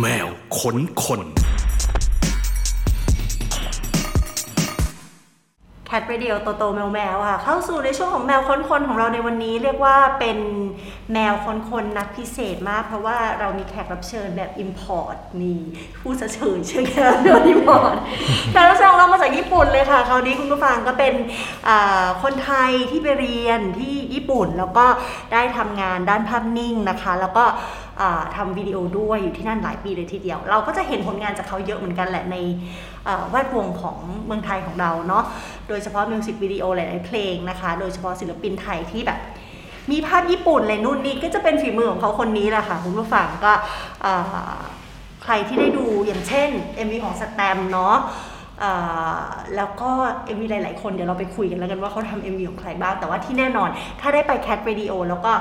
แมวขนคนแคทเดิโอโตโตแมวแมวค่ะ เข้าสู่ในช่วงของแมวค้นคนของเราในวันนี้ เรียกว่าเป็นแมวค้นคนนัดพิเศษมาก เพราะว่าเรามีแขกรับเชิญแบบ Import นี่พูดเฉยๆเชื่อแค่โดน Import แขกรับเชิญเรามาจากญี่ปุ่นเลยค่ะ คราวนี้คุณผู้ฟังก็เป็นคนไทยที่ไปเรียนที่ญี่ปุ่น แล้วก็ได้ทำงานด้านภาพนิ่งนะคะ แล้วก็ ทำวิดีโอด้วยอยู่ที่นั่นหลายปีเลยทีเดียว เราก็จะเห็นผลงานจากเขาเยอะเหมือนกันแหละในแวดวงของเมืองไทยของเราเนาะโดยเฉพาะมิวสิกวิดีโอหลายๆเพลงนะคะ โดยเฉพาะศิลปินไทยที่แบบมีภาพญี่ปุ่นอะไรนู่นนี่ก็จะเป็นฝีมือของเขาคนนี้แหละค่ะคุณผู้ฟังก็ใครที่ได้ดูอย่างเช่น MV ของสแตมเนาะแล้วก็ MV หลาย ๆ คนเดี๋ยวเราไปคุยกันแล้วกันว่าเขาทำ MV ของใครบ้าง แต่ว่าที่แน่นอนถ้าได้ไป Cat Radio แล้วก็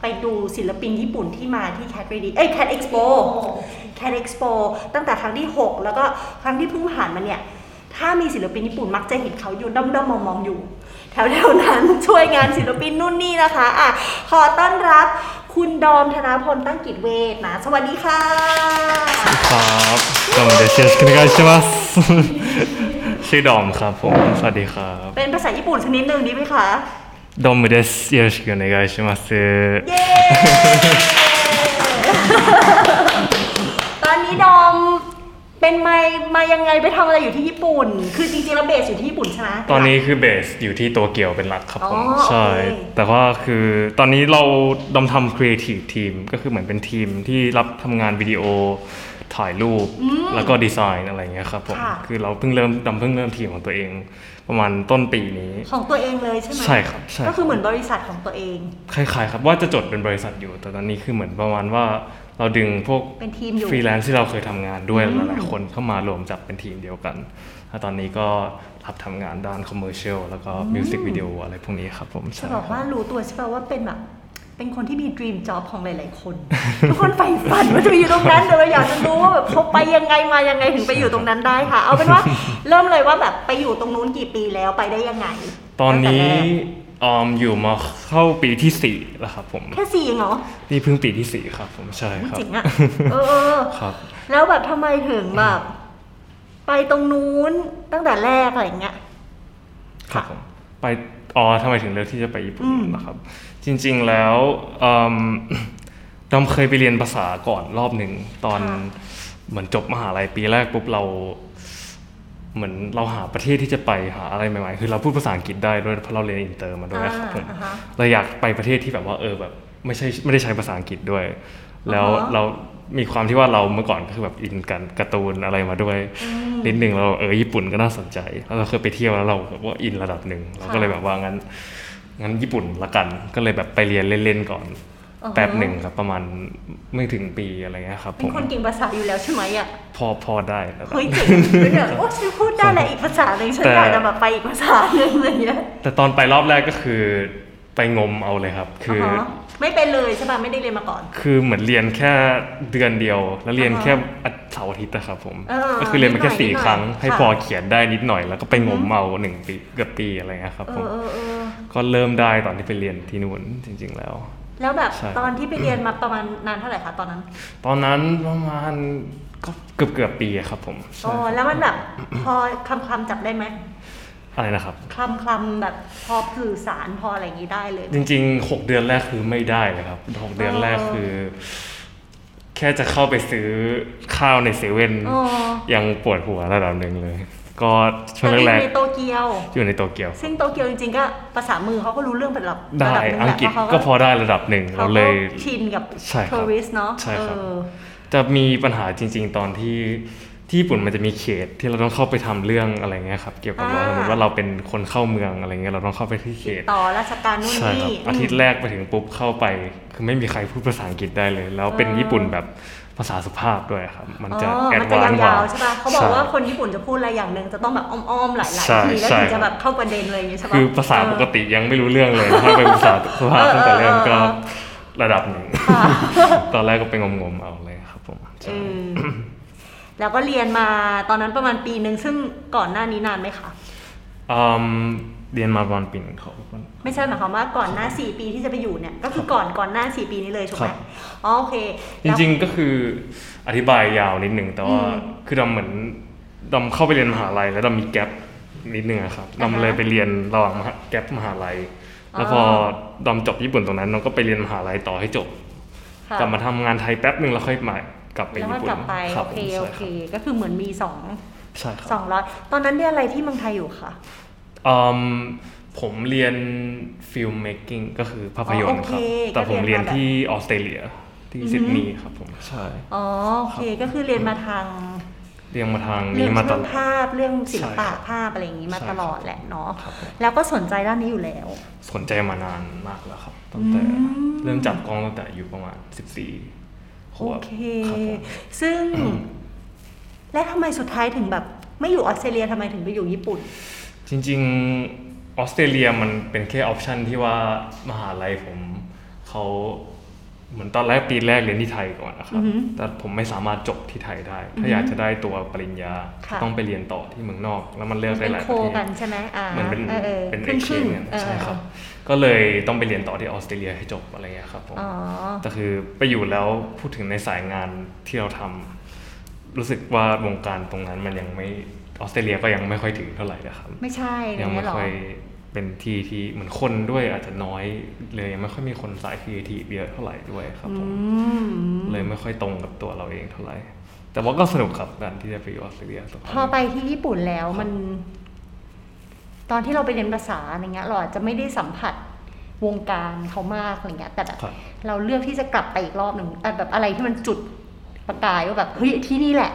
ไปดูศิลปินญี่ปุ่นที่มาที่ Cat Ready เอ้ย Cat Expo Cat Expo ตั้งแต่ครั้งที่ 6 แล้วก็ครั้งที่เพิ่งผ่านมาเนี่ย ถ้ามีศิลปินญี่ปุ่นมักจะเห็นเขาอยู่ด้อมๆมองๆอยู่ แถวๆนั้นช่วยงานศิลปินนู่นนี่นะคะอะขอต้อนรับคุณดอมธนพลตั้งกิจเวทนะ สวัสดีค่ะครับดอมเดชเชสคุณกายใช่ไหมชื่อดอมครับผม สวัสดีครับ เป็นภาษาญี่ปุ่นชนิดหนึ่งดีไหมคะ ดอมですよろしくお願いします เย้ ตอนนี้ดอมเป็นมามายังไงไปทำอะไรอยู่ที่ญี่ปุ่น คือจริงๆแล้วเบสอยู่ที่ญี่ปุ่นใช่ไหม ตอนนี้คือเบสอยู่ที่โตเกียวเป็นหลักครับผม อ๋อ ใช่ โอเค แต่ว่าคือตอนนี้เราดอมทำครีเอทีฟทีมก็คือเหมือนเป็นทีมที่รับทำงานวิดีโอ ถ่ายรูปแล้วก็ดีไซน์อะไรเงี้ยครับผมค่ะคือเราเพิ่งเริ่มดอมเพิ่งเริ่มทีมของตัวเอง ประมาณต้นปีนี้ ของตัวเองเลยใช่ไหมใช่ครับใช่ก็คือเหมือนบริษัทของตัวเองคล้ายๆครับว่าจะจดเป็นบริษัทอยู่ แต่ตอนนี้คือเหมือนประมาณว่าเราดึงพวกเป็นทีมอยู่ฟรีแลนซ์ที่เราเคยทำงานด้วยอืมหลายๆคนเข้ามารวมจับเป็นทีมเดียวกันแล้วตอนนี้ก็รับทำงานด้าน commercial แล้วก็มิวสิกวิดีโออะไรพวกนี้ครับผมจะใช่บอกคว่ารับรู้ตัวใช่ป่ะว่าเป็นแบบ เป็นคนที่มีด e ีมจ็อบของหลาย ๆ คน ทุกคนใฝ่ฝันว่าจะไปอยู่ตรงนั้นแต่เราอยากจะรู้ว่าแบบเขาไปยังไงมายังไงถึงไปอยู่ตรงนั้นได้ค่ะ เอาเป็นว่าเริ่มเลยว่าแบบไปอยู่ตรงนู้นกี่ปีแล้วไปได้ยังไง ตอนนี้ตั้งแต่แรกออมอยู่มาเข้าปีที่สี่แล้วครับผมแค่สี่เองเหรอนี่เพิ่งปีที่สี่ครับผมใช่ครับจริงอะเออเออครับ แล้วแบบทำไมถึงแบบไปตรงนู้นตั้งแต่แรกอะไรอย่างเงี้ยครับผมไปอ๋อทำไมถึงเลือกที่จะไปญี่ปุ่นอืมนะครับ จริง ๆแล้วอืมดอมเคยไปเรียนภาษาก่อนรอบหนึ่งตอนเหมือนจบมหาลัยปีแรกปุ๊บเรา เหมือนเราหาประเทศที่จะไปหาอะไรใหม่ๆ คือเราพูดภาษาอังกฤษได้ด้วยเพราะเราเรียนอินเตอร์มาด้วยครับผมอ่าฮะเราอยากไปประเทศที่แบบว่าเออแบบไม่ใช่ไม่ได้ใช้ภาษาอังกฤษด้วย แล้วอ่าฮะเรามีความที่ว่าเราเมื่อก่อนก็คือแบบ in กับการ์ตูนอะไรมาด้วยนิดหนึ่งเราเออญี่ปุ่นก็น่าสนใจแล้วเราเคยไปเที่ยวแล้วเราแบบว่าอินระดับหนึ่งเราก็เลยแบบว่างั้น งั้นญี่ปุ่นละกัน ก็เลยแบบไปเรียนเล่นๆก่อนอ่าฮะแป๊บหนึ่งครับประมาณไม่ถึงปีอะไรเงี้ยครับเป็ผนมคนเก่งภาษาอยู่แล้วใช่ไหมอะพอพอได้แล้วเฮ้ยเจ๋งเลยเนี่ยโอ้ฉันพูดได้แหละอีกภาษาหนึ่งฉันแต่อยากจะแบบไปอีกภาษาหนึ่งอะไรเงี้ยแต่ตอนไปรอบแรกก็คือไปงมเอาเลยครับ คือออฮะไม่เป็นเลยใช่ป่ะไม่ได้เรียนมาก่อน คือเหมือนเรียนแค่เดือนเดียว แล้วเรียนอ่าฮะแค่อาทิตย์เสาร์อาทิตย์นะครับผมเออก็คือเรียนมาแค่นิดหน่อยสี่นิดหน่อยครั้ง ให้ค่ะพอเขียนได้นิดหน่อยแล้วก็ไปงมเอาหนึ่งปีเกือบปีอะไรเงี้ยครับเอผมอเออเออ ก็เริ่มได้ตอนที่ไปเรียนที่นู่นจริง ๆ แล้ว แล้วแบบใช่ตอนที่ไปเรียนมาประมาณนานเท่าไหร่คะตอนนั้น ตอนนั้นประมาณก็เกือบเกือบๆปีอะครับผมใช่อ๋อแล้วมันแบบพอคำคำๆจับได้ไหมอะไรนะครับคำคำๆแบบพอสื่อสารพออะไรอย่างนี้ได้เลยไหมจริงๆหกเดือนแรกคือไม่ได้เลยครับหกเดือนแรกอ๋อคือ แค่จะเข้าไปซื้อข้าวในเซเว่นอ๋อยังปวดหัวระดับหนึ่งเลย ก็ช่วงแต่แรกอยู่ในโตเกียวๆอยู่ในโตเกียว ซึ่งโตเกียวจริงๆก็ภาษามือเขาก็รู้เรื่องเป็นระดับได้ระดับหนึ่งอัแหงละกฤษเพราะเขาก็พอได้ระดับหนึ่งเขาเราก็เลยชินกับใช่ครับทัวริสเนาะใช่ครับเออจะมีปัญหาจริง ๆ ตอนที่ที่ญี่ปุ่นมันจะมีเขตที่เราต้องเข้าไปทำเรื่องอะไรเงี้ยครับเกี่ยวกับว่าอ่าสมมติว่าเราเป็นคนเข้าเมืองอะไรเงี้ยเราต้องเข้าไปที่เขต ต่อราชการนู่นใช่ครับนี่อาทิตย์แรกไปถึงปุ๊บเข้าไป คือไม่มีใครพูดภาษาอังกฤษได้เลย แล้วเป็นอ่าญี่ปุ่นแบบ ภาษาสุภาพด้วยครับ มันจะอ๋อแอดมันจะวานซ์กว่ายาวๆใช่ป่ะเขาบอกว่าใช่คนญี่ปุ่นจะพูดอะไรอย่างหนึ่งจะต้องแบบอ้อมๆหลายใช่ๆทีแล้วใช่ถึงจะแบบเข้าประเด็นอะไรอย่างเงี้ยใช่ป่ะคือภาษาปกติยังไม่รู้เรื่องเลยถ้าเป็นภาษาสุภาพตั้งแต่เริ่มก็ระดับหนึ่งค่ะตอนแรกก็ไปงมๆเอาเลยครับผมใช่เออแล้วก็เรียนมาตอนนั้นประมาณปีหนึ่งซึ่งก่อนหน้านี้นานไหมคะอืม เรียนมาประมาณปีหนึงครับไม่ใช่หมายความว่าก่อนหน้า4ปีที่จะไปอยู่เนี่ย ก็คือก่อนก่อนหน้า4ปีนี้เลยถูกไหมครับอ๋อโอเค จริงๆก็คืออธิบายยาวนิดหนึ่งแต่ว่าคือดำเหมือนดำเข้าไปเรียนมหาลัยแล้วดำมีแกลบนิดนึงอะครับอ่าฮะดำเลยไปเรียนระหว่างมหาแกลบมหาลัย แล้วพอดำจบญี่ปุ่นตรงนั้นเราก็ไปเรียนมหาลัยต่อให้จบค่ะกลับมาทำงานไทยแป๊บหนึ่งแล้วค่อยมากลับไปแล้วญี่ก็ปุ่นกลับไปรัโอบเคผมโอใช่เครับก็คือเหมือนมีสองใช่คสรัอบงร้อยตอนนั้นเรียนอะไรที่เมืองไทยอยู่คะอืม ผมเรียนฟิล์มเมคกิ้งก็คือภาพยนตร์ครับอ๋อโอเคแต่ผมก็เรีเรียยนนมาแบบที่ออสเตรเลียที่ซิดนีย์ครับผมใช่อ๋อโอเคก็คือเรียนมาทางเรียนมาทางเรื่นี้องมาตเรื่องลอดภาพเรื่องศิลปะใช่ครับภาพอะไรอย่างนี้มาใช่ตลอดแหละเนาะครับผมแล้วก็สนใจด้านนี้อยู่แล้ว สนใจมานานมากแล้วครับตั้งแต่อืมเริ่มจับกล้องตั้งแต่อายู่ประมาณ 14ขโอวบเคครับผมซึ่ง และทำไมสุดท้ายถึงแบบ ไม่อยู่ออสเตรเลียทำไมถึงไปอยู่ญี่ปุ่น จริงๆออสเตรเลียมันเป็นแค่ออปชันที่ว่ามหาลัยผมเขาเหมือนตอนแรกปีแรกเรียนที่ไทยก่อนนะครับอือหือแต่ผมไม่สามารถจบที่ไทยได้อือถ้าหืออยากจะได้ตัวปริญญาค่ะต้องไปเรียนต่อที่เมืองนอก แล้วมันเลือกได้เป็นหลายโคประเทศกันใช่ไหมอ่าเหมือนเป็นออออเป็นครึ่งครึ่ง exchange กันเออใช่ครับ ก็เลยต้องไปเรียนต่อที่ออสเตรเลียให้จบอะไรเงี้ยครับผมอ๋อแต่คือไปอยู่แล้วพูดถึงในสายงานที่เราทำรู้สึกว่าวงการตรงนั้นมันยังไม่ ออสเตรเลียก็ยังไม่ค่อยถึงเท่าไหร่นะครับไม่ใช่อะไรยังเงี้ไม่ยหรอค่อยเป็นที่ที่เหมือนคนด้วยอาจจะน้อยเลยยังไม่ค่อยมีคนสายครีเอทีฟเยอะเท่าไหร่ด้วยครับผมอืมเลยไม่ค่อยตรงกับตัวเราเองเท่าไหร่ แต่ว่าก็สนุกครับการที่จะไปอยู่ออสเตรเลียสักพพักอไปที่ญี่ปุ่นแล้วมัน ตอนที่เราไปเรียนภาษาอะไรเงี้ยเราอาจจะไม่ได้สัมผัสวงการเขามากอะไรเงี้ยแต่แบบครับเราเลือกที่จะกลับไปอีกรอบหนึ่งอะแบบอะไรที่มันจุดประกายว่าแบบเฮ้ยที่นี่แหละ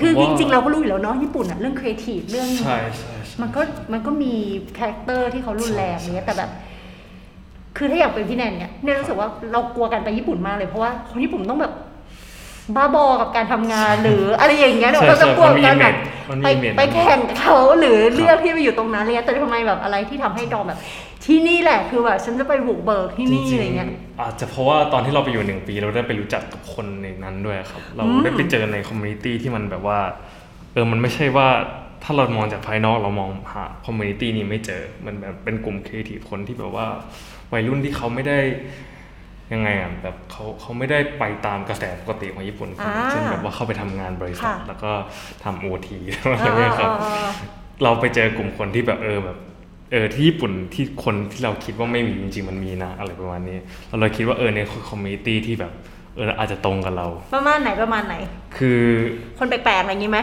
คือผมว่าจริงๆเราก็รู้อยู่แล้วเนาะญี่ปุ่นอะเรื่องครีเอทีฟเรื่องใช่ใช่ใช่มันก็มันก็มี character ที่เขารุนแรงใช่อะไรเงี้ยแต่แบบ คือถ้าอยากเป็นพี่แนนเนี่ยเนี่ยรู้สึกว่าเรากลัวกันไปญี่ปุ่นมากเลยเพราะว่าคนญี่ปุ่นต้องแบบ บ้าบอกับการทำงานหรืออะไรอย่างเงี้ยใช่เราจะใช่กลัวมันมีกันแบบมันมีไปเมนไปแข่งกับเขาหรือเลือกที่ไปอยู่ตรงนั้นอะไรเงี้ยแต่ทำไมแบบอะไรที่ทำให้ดอมแบบ ที่นี่แหละคือแบบฉันจะไปบุกเบิกที่นี่จริอะไรงเงี้ยๆอาจจะเพราะว่าตอนที่เราไปอยู่หนึ่งปีเราได้ไปรู้จักกับคนในนั้นด้วยครับ เราอืมได้ไปเจอใน community ที่มันแบบว่าเออมันไม่ใช่ว่าถ้าเรามองจากภายนอกเรามองหา community นี้ไม่เจอ มันแบบเป็นกลุ่มครีเอทีฟคนที่แบบว่าวัยรุ่นที่เขาไม่ได้ ยังไงอะแบบเขาเขาไม่ได้ไปตามกระแสปกติของญี่ปุ่นอ่าเช่นแบบว่าเข้าไปทำงานบริษัทค่ะแล้วก็ทำโอทีอะไรเงี้ยครับเออเออเออเราไปเจอกลุ่มคนที่แบบเออแบบเออที่ญี่ปุ่นที่คนที่เราคิดว่าไม่มีจริงๆมันมีนะอะไรประมาณนี้เราเลยคิดว่าเออใน community ที่แบบเอออาจจะตรงกับเรา ประมาณไหนประมาณไหน คือคนแปลกๆอะไรอย่างงี้ไหม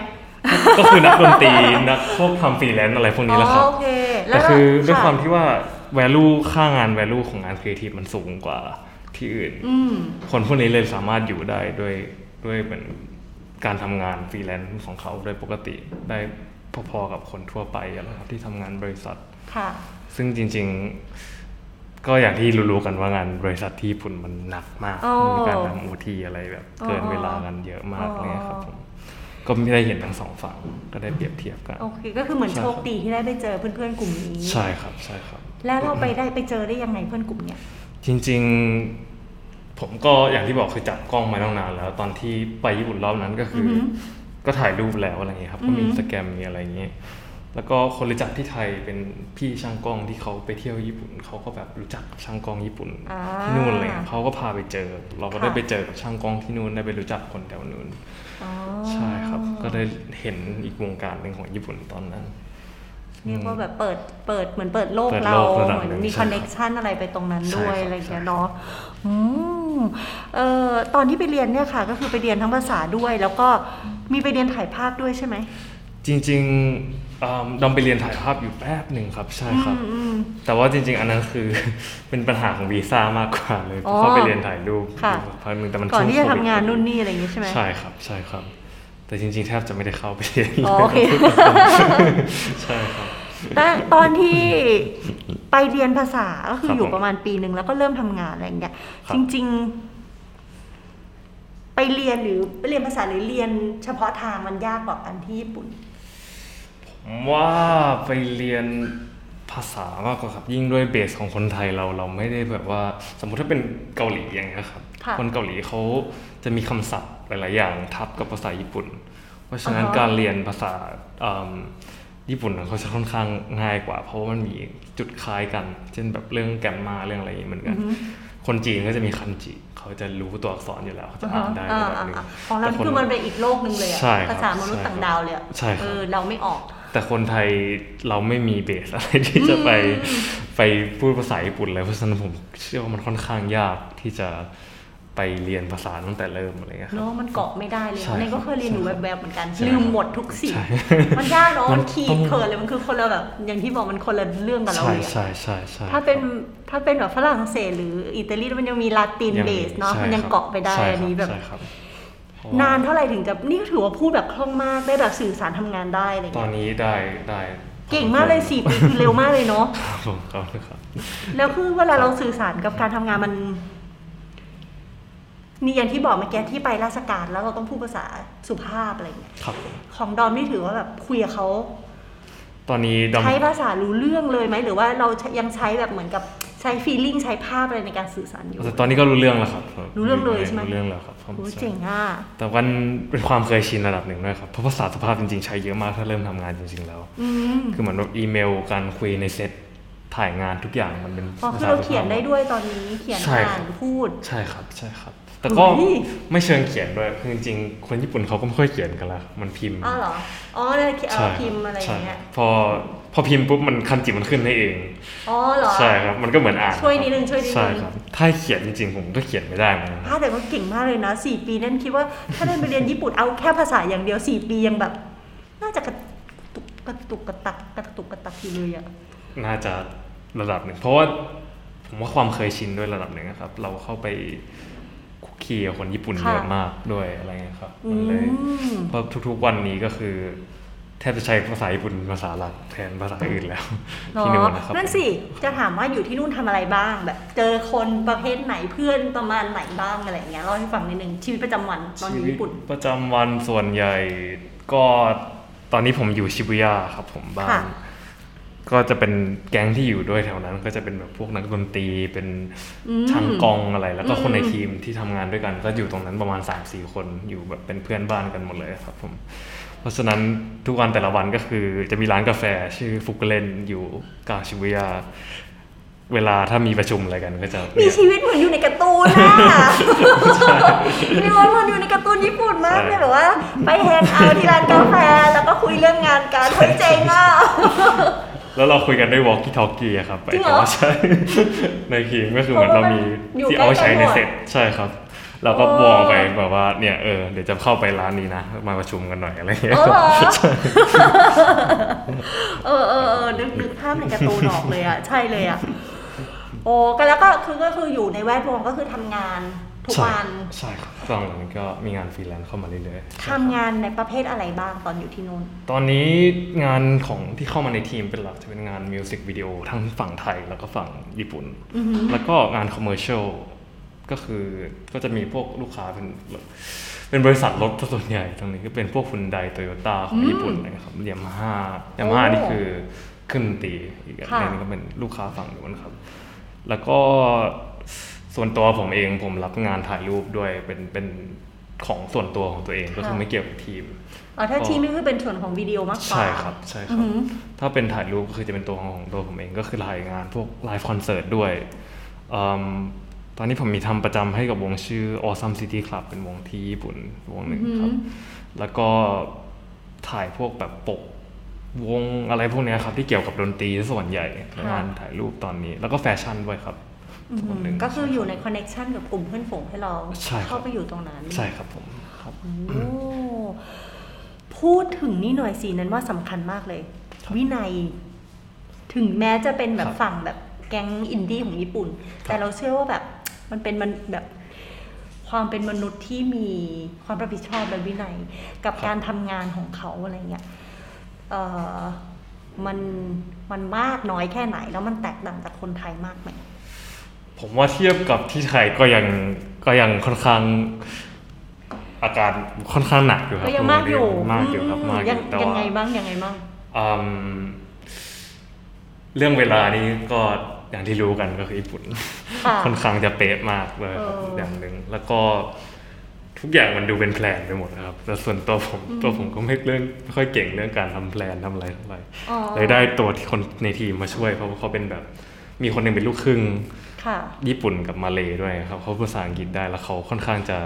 ก็คือนักดนตรีนักพวกทำฟรีแลนซ์อะไรพวกนี้แหละครับอ๋อโอเคแล้แต่วคือด้วยะความที่ว่า value ค่างาน value ของงานครีเอทีฟมันสูงกว่า ที่อื่นอืมคนพวกนี้เลยสามารถอยู่ได้ด้วยด้วยเหมือนการทำงานฟรีแลนซ์ของเขาโดยปกติได้พอๆกับคนทั่วไปอะนะครับที่ทำงานบริษัทค่ะซึ่งจริง ๆ ก็อย่างที่รู้ๆกันว่างานบริษัทที่ญี่ปุ่นมันหนักมากอ๋อมีการทำโอทีอะไรแบบอ๋อเกินเวลากันเยอะมากอ๋อเลยครับผมก็ไม่ได้เห็นทั้งสองฝั่งก็ได้เปรียบเทียบกันโอเคก็คือเหมือนใช่โชครับคดีที่ได้ไปเจอเพื่อนๆกลุ่มนี้ ใช่ครับใช่ครับ แล้วเราไปได้ไปเจอได้ยังไงเพื่อนกลุ่มเนี้ย จริงๆผมก็อย่างที่บอกคือจับกล้องมาตั้งนานแล้ว ตอนที่ไปญี่ปุ่นรอบนั้นก็คือออหือก็ถ่ายรูปแล้วอะไรเงี้ยครับก็มีอือหือสแกมมีอะไรอย่างเงี้ยแล้วก็คนรู้จักที่ไทยเป็นพี่ช่างกล้องที่เขาไปเที่ยวญี่ปุ่นเขาก็แบบรู้จักกับช่างกล้องญี่ปุ่นอ่าที่นู่นอะไรเลยเขาก็พาไปเจอ เราก็ค่ะได้ไปเจอกับช่างกล้องที่นู่นได้ไปรู้จักคนแถวนู้นอ๋อใช่ครับ ก็ได้เห็นอีกวงการหนึ่งของญี่ปุ่นตอนนั้น เรียกว่าแบบเปิดเปิดเหมือนเปิดโลกเปิดเราโลกระดับเหมือนหนึ่งมีใช่คอนเน็กชันอะไรไปตรงนั้นด้วยใช่ครับอะไรอย่างเงี้ยเนาะอืมเอ่อตอนที่ไปเรียนเนี่ยค่ะ ก็คือไปเรียนทั้งภาษาด้วย แล้วก็มีไปเรียนถ่ายภาพด้วยใช่ไหมจริงๆอ่าดำไปเรียนถ่ายภาพอยู่แป๊บหนึ่งครับใช่ครับอืมอืมแต่ว่าจริง ๆ อันนั้นคือเป็นปัญหาของวีซ่ามากกว่าเลยอ๋อเข้าไปเรียนถ่ายรูปค่ะอยู่พักหนึ่งแต่มันก่อนช่วที่จะโคทำวิดงานพอดีนู่นนี่อะไรอย่างงี้ใช่ไหมใช่ครับใช่ครับ แต่จริง ๆ แทบจะไม่ได้เข้าไปเรียนอ๋อโอเคใช่ครับ แต่ตอนที่ไปเรียนภาษาก็คือครับอยู่ผมประมาณปีหนึ่งแล้วก็เริ่มทำงานอะไรอย่างเงี้ยครับจริง ๆ ไปเรียนหรือไปเรียนภาษาหรือเรียนเฉพาะทางมันยากกว่ากันที่ญี่ปุ่นผมว่าไปเรียนภาษามากกว่าครับ ยิ่งด้วยเบสของคนไทยเราเราไม่ได้แบบว่า สมมุติถ้าเป็นเกาหลีอย่างเงี้ยครับค่ะคนเกาหลีเขาจะมีคำศัพท์หลาย ๆ อย่างทับกับภาษาญี่ปุ่น เพราะฉะนั้นอ่าฮะการเรียนภาษาอืม ญี่ปุ่นเขาจะค่อนข้างง่ายกว่า เพราะว่ามันมีจุดคล้ายกัน เช่นแบบเรื่องแกมมาเรื่องอะไรอย่างนี้เหมือนกัน คนจีนก็จะมีคันจิ เขาจะรู้ตัวอักษรอยู่แล้วเขาจะอ่านได้ระดับหนึ่งอ่าๆๆของเรานี่คือมันเป็นอีกโลกหนึ่งเลยอะใช่ครับภาษามนุษย์ใช่ครับต่างดาวเลยอะใช่ครับเออเราไม่ออก แต่คนไทยเราไม่มีเบสอะไรที่จะไปไปพูดภาษาญี่ปุ่นเลยเพราะฉะนั้นผมเชื่อว่ามันค่อนข้างยากที่จะ ไปเรียนภาษาตั้งแต่เริ่มอะไรเงี้ยครับเนาะมันเกาะไม่ได้เลยใช่เนยก็ครับเคยเรียนอยู่ใช่ครับแวบๆเหมือนกันใช่ลืมหมดทุกสิ่งใช่มันยากเนาะมัมันนขีต้ดองเขินเลยมันคือคนละแบบอย่างที่บอกมันคนละเรื่องกับเราใช่เลยอะใช่ใช่ใช่ถ้าเป็นครับถ้าเป็นแบบฝรั่งเศสหรืออิตาลีมันยังมีลาตินยังเบมีสเนาะใช่มันยังครับเกาะไปได้ใช่อันนี้แบบใช่ครับเพราะว่นานเท่าไหร่ถึงจะนี่ก็ถือว่าพูดแบบคล่องมากได้แบบสื่อสารทำงานได้อะไรตอเงี้นยนี้ได้ได้เก่งมากเลยสี่ปีคือเร็วมากเลยเนาะครับผมครับครับแล้วคือเวลาเราสื่อสารกับการทำงานมัน นี่อย่างที่บอกเมื่อกี้ที่ไปราชการแล้วเราต้องพูดภาษาสุภาพอะไรเงี้ยครับผมของดอมนี่ถือว่าแบบคุยกับเขาตอนนี้ดอมใช้ภาษารู้เรื่องเลยไหมหรือว่าเรายังใช้แบบเหมือนกับใช้ฟีลลิ่งใช้ภาพอะไรในการสื่อสารอยู่แต่ตอนนี้ก็รู้เรื่องแล้วครับ รู้เรื่องเลยใช่ไหมรู้เรื่องแล้วครับผมโอ้ใช่เจ๋งอะแต่วันเป็นความเคยชินระดับหนึ่งด้วยครับเพราะภาษาสุภาพจริงๆใช้เยอะมากถ้าเริ่มทำงานจริงๆแล้วอืมคือเหมือนแบบอีเมลการคุยในเซตถ่ายงานทุกอย่างมันเป็นอ๋อภาคือษาเราสุภาพเขียนได้ด้วยตอนนี้เขียนใช่อ่าครันบพูดใช่ครับใช่ครับ แต่ก็เฮ้ยไม่เชิงเขียนด้วยคือจริงๆคนญี่ปุ่นเขาก็ไม่ค่อยเขียนกันละมันพิมพ์อ๋อเหรออ๋อเนี่ยเขียนใช่เอาครับพิมพ์อะไรอย่างเงี้ยใช่พอพอพิมพ์ปุ๊บมันคันจิมันขึ้นให้เองอ๋อเหรอใช่ครับมันก็เหมือนอ่านช่วยนิดนึงช่วยนิดนึงใช่ครับถ้าให้เขียนจริงๆผมก็เขียนไม่ได้เหมือนกันอ่าแต่ก็เก่งมากเลยนะสี่ปีนั่นคิดว่าถ้าได้ไปเรียนญี่ปุ่นเอาแค่ภาษาอย่างเดียวสี่ปียังแบบ น่าจะกระตุกกระตุกกระตักกระตุกกระตักอยู่เลยอะน่าจะระดับหนึ่งเพราะว่าผมว่าความเคยชินด้วยระดับหนึ่งนะครับ เราเข้าไป คุกคีกับคนญี่ปุ่นเยอะมากด้วยอะไรเงี้ยครับอืมันเลยมเพราะทุกๆวันนี้ก็คือแทบจะใช้ภาษาญี่ปุ่นเป็นภาษาหลักแทนภาษาอื่นแล้วเนาที่นู่นะนะครับนั่นสิจะถามว่าอยู่ที่นู่นทำอะไรบ้าง แบบเจอคนประเภทไหนเพื่อนประมาณไหนบ้างอะไรอย่างเงี้ยเล่าให้ฟังนิดนึงชีวิตประจำวันตอนอยู่ญี่ปุ่นชีวิตประจำวันส่วนใหญ่ก็ตอนนี้ผมอยู่ชิบุย่าครับผมบ้านค่ะ ก็จะเป็นแก๊งที่อยู่ด้วยแถวนั้น ก็จะเป็นแบบพวกนักดนตรีเป็นอืมช่างกองอะไร แล้วก็อืมคนในทีมที่ทำงานด้วยกัน ก็อยู่ตรงนั้นประมาณ3าสี่คนอยู่แบบเป็นเพื่อนบ้านกันหมดเลยครับผมเพราะฉะนั้นทุกวันแต่ละวันก็คือจะมีร้านกาแฟชื่อฟุกเลนอยู่กลางชิบุย่าเวลาถ้ามีประชุมอะไรกันก็จะมีเรียกชีวิตเหมือนอยู่ในการ์ตูนน่ะมีวันเหมือนอยู่ในการ์ตูนญี่ปุ่นมากเลยแบบว่า ไปแฮงเอาท์ที่ร้านกาแฟ แล้วก็คุยเรื่องงานกันเฮ้ยเจ๋งอะ แล้วเราคุยกันด้วย walkie talkie อะครับจริงเหรอแต่ว่าใช่ในทีมก็คือเหมือนเรามีอยู่ที่เอาไว้ใช้ในใกล้ๆหมดเซ็ตใช่ครับเราก็โอ้บอกไปแบบว่าเนี่ยเออเดี๋ยวจะเข้าไปร้านนี้นะ มาประชุมกันหน่อยอะไรอย่างเงี้ยอ๋อเหรอเออเออเออนึกนึกภาพในการ์ตูนออกเลยอะ ใช่เลยอะ โอ้ก็แล้วก็คือก็คืออยู่ในแวดวงก็คือทำงาน ทุกใช่วัน ใช่ครับตอนหลังก็มีงานฟรีแลนซ์เข้ามาเรื่อยๆทำงานในประเภทอะไรบ้างตอนอยู่ที่นู่น ตอนนี้งานของที่เข้ามาในทีมเป็นหลักจะเป็นงานมิวสิกวิดีโอทั้งฝั่งไทยแล้วก็ฝั่งญี่ปุ่นอือหือแล้วก็งาน commercial ก็คือก็จะมีพวกลูกค้าเป็นเป็นบริษัทรถส่วนใหญ่ตรงนี้ก็เป็นพวกฮุนไดโตโยต้าของญี่ปุ่นนะครับยามาฮ่ายามาฮ่านี่คือขึ้นดนตรีอีกอันค่ะหนึงก็เป็นลูกค้าฝั่งนู้นครับ แล้วก็ ส่วนตัวผมเองผมรับงานถ่ายรูปด้วยเป็นเป็นของส่วนตัวของตัวเองก็คือไม่เกี่ยวกับทีมอ๋อถ้าทีมนี่คือเป็นส่วนของวิดีโอมากกว่าใช่ครับใช่คอืรับอหือถ้าเป็นถ่ายรูปก็คือจะเป็นตัวของของตัวผมเองก็คือถ่ายงานพวก live concert ด้วยอืมตอนนี้ผมมีทำประจำให้กับวงชื่อ Awesome City Club เป็นวงที่ญี่ปุ่นวงหนึ่งครับ แล้วก็ถ่ายพวกแบบปกวงอะไรพวกเนี้ยครับที่เกี่ยวกับดนตรีส่วนใหญ่ในงานถ่ายรูปตอนนี้ แล้วก็แฟชั่นด้วยครับ อือหืส่วนหนึ่องก็คืออยู่ใน connection กับกลุ่มเพื่อนฝูงให้เราใช่ครับเข้าไปอยู่ตรงนั้น ใช่ครับผมครับโอ้พูดถึงนี่หน่อยสินั้นว่าสำคัญมากเลย วินัย ถึงแม้จะเป็นแบบครับฝั่งแบบแก๊งอินดี้ของญี่ปุ่นครับแต่เราเชื่อว่าแบบมันเป็นมันแบบความเป็นมนุษย์ที่มีความรับผิดชอบและวินัย กับการทำงานของเขาอะไรเงี้ยเออมันมันมากน้อยแค่ไหน แล้วมันแตกต่างจากคนไทยมากไหม ผมว่าเทียบกับที่ไทยก็ยังก็ยังค่อนข้างอาการค่อนข้างหนักอยู่ครับก็ยังมากอยู่มากอยู่ครับมมากอยัยู่แต่ยังว่าไงบ้างยังไงบ้างอืมเรื่องเวลานี้ก็อย่างที่รู้กันก็คือญี่ปุ่น ค่ะค่อนข้างจะเป๊ะมากเลยครับเออออย่างหนึ่งแล้วก็ทุกอย่างมันดูเป็นแพลนไปหมดนะครับ แต่ส่วนตัวผมตัวผมก็ไม่เรื่องไม่ค่อยเก่งเรื่องการทำแพลนทำอะไรเท่าไหร่อ๋อเลยได้ตัวที่คนในทีมมาช่วยเพราะว่าเขาเป็นแบบ มีคนหนึ่งเป็นลูกครึ่งค่ะ ญี่ปุ่นกับมาเลยด้วยครับเขาพูดภาษาอังกฤษได้แล้วเขาค่อนข้างจะ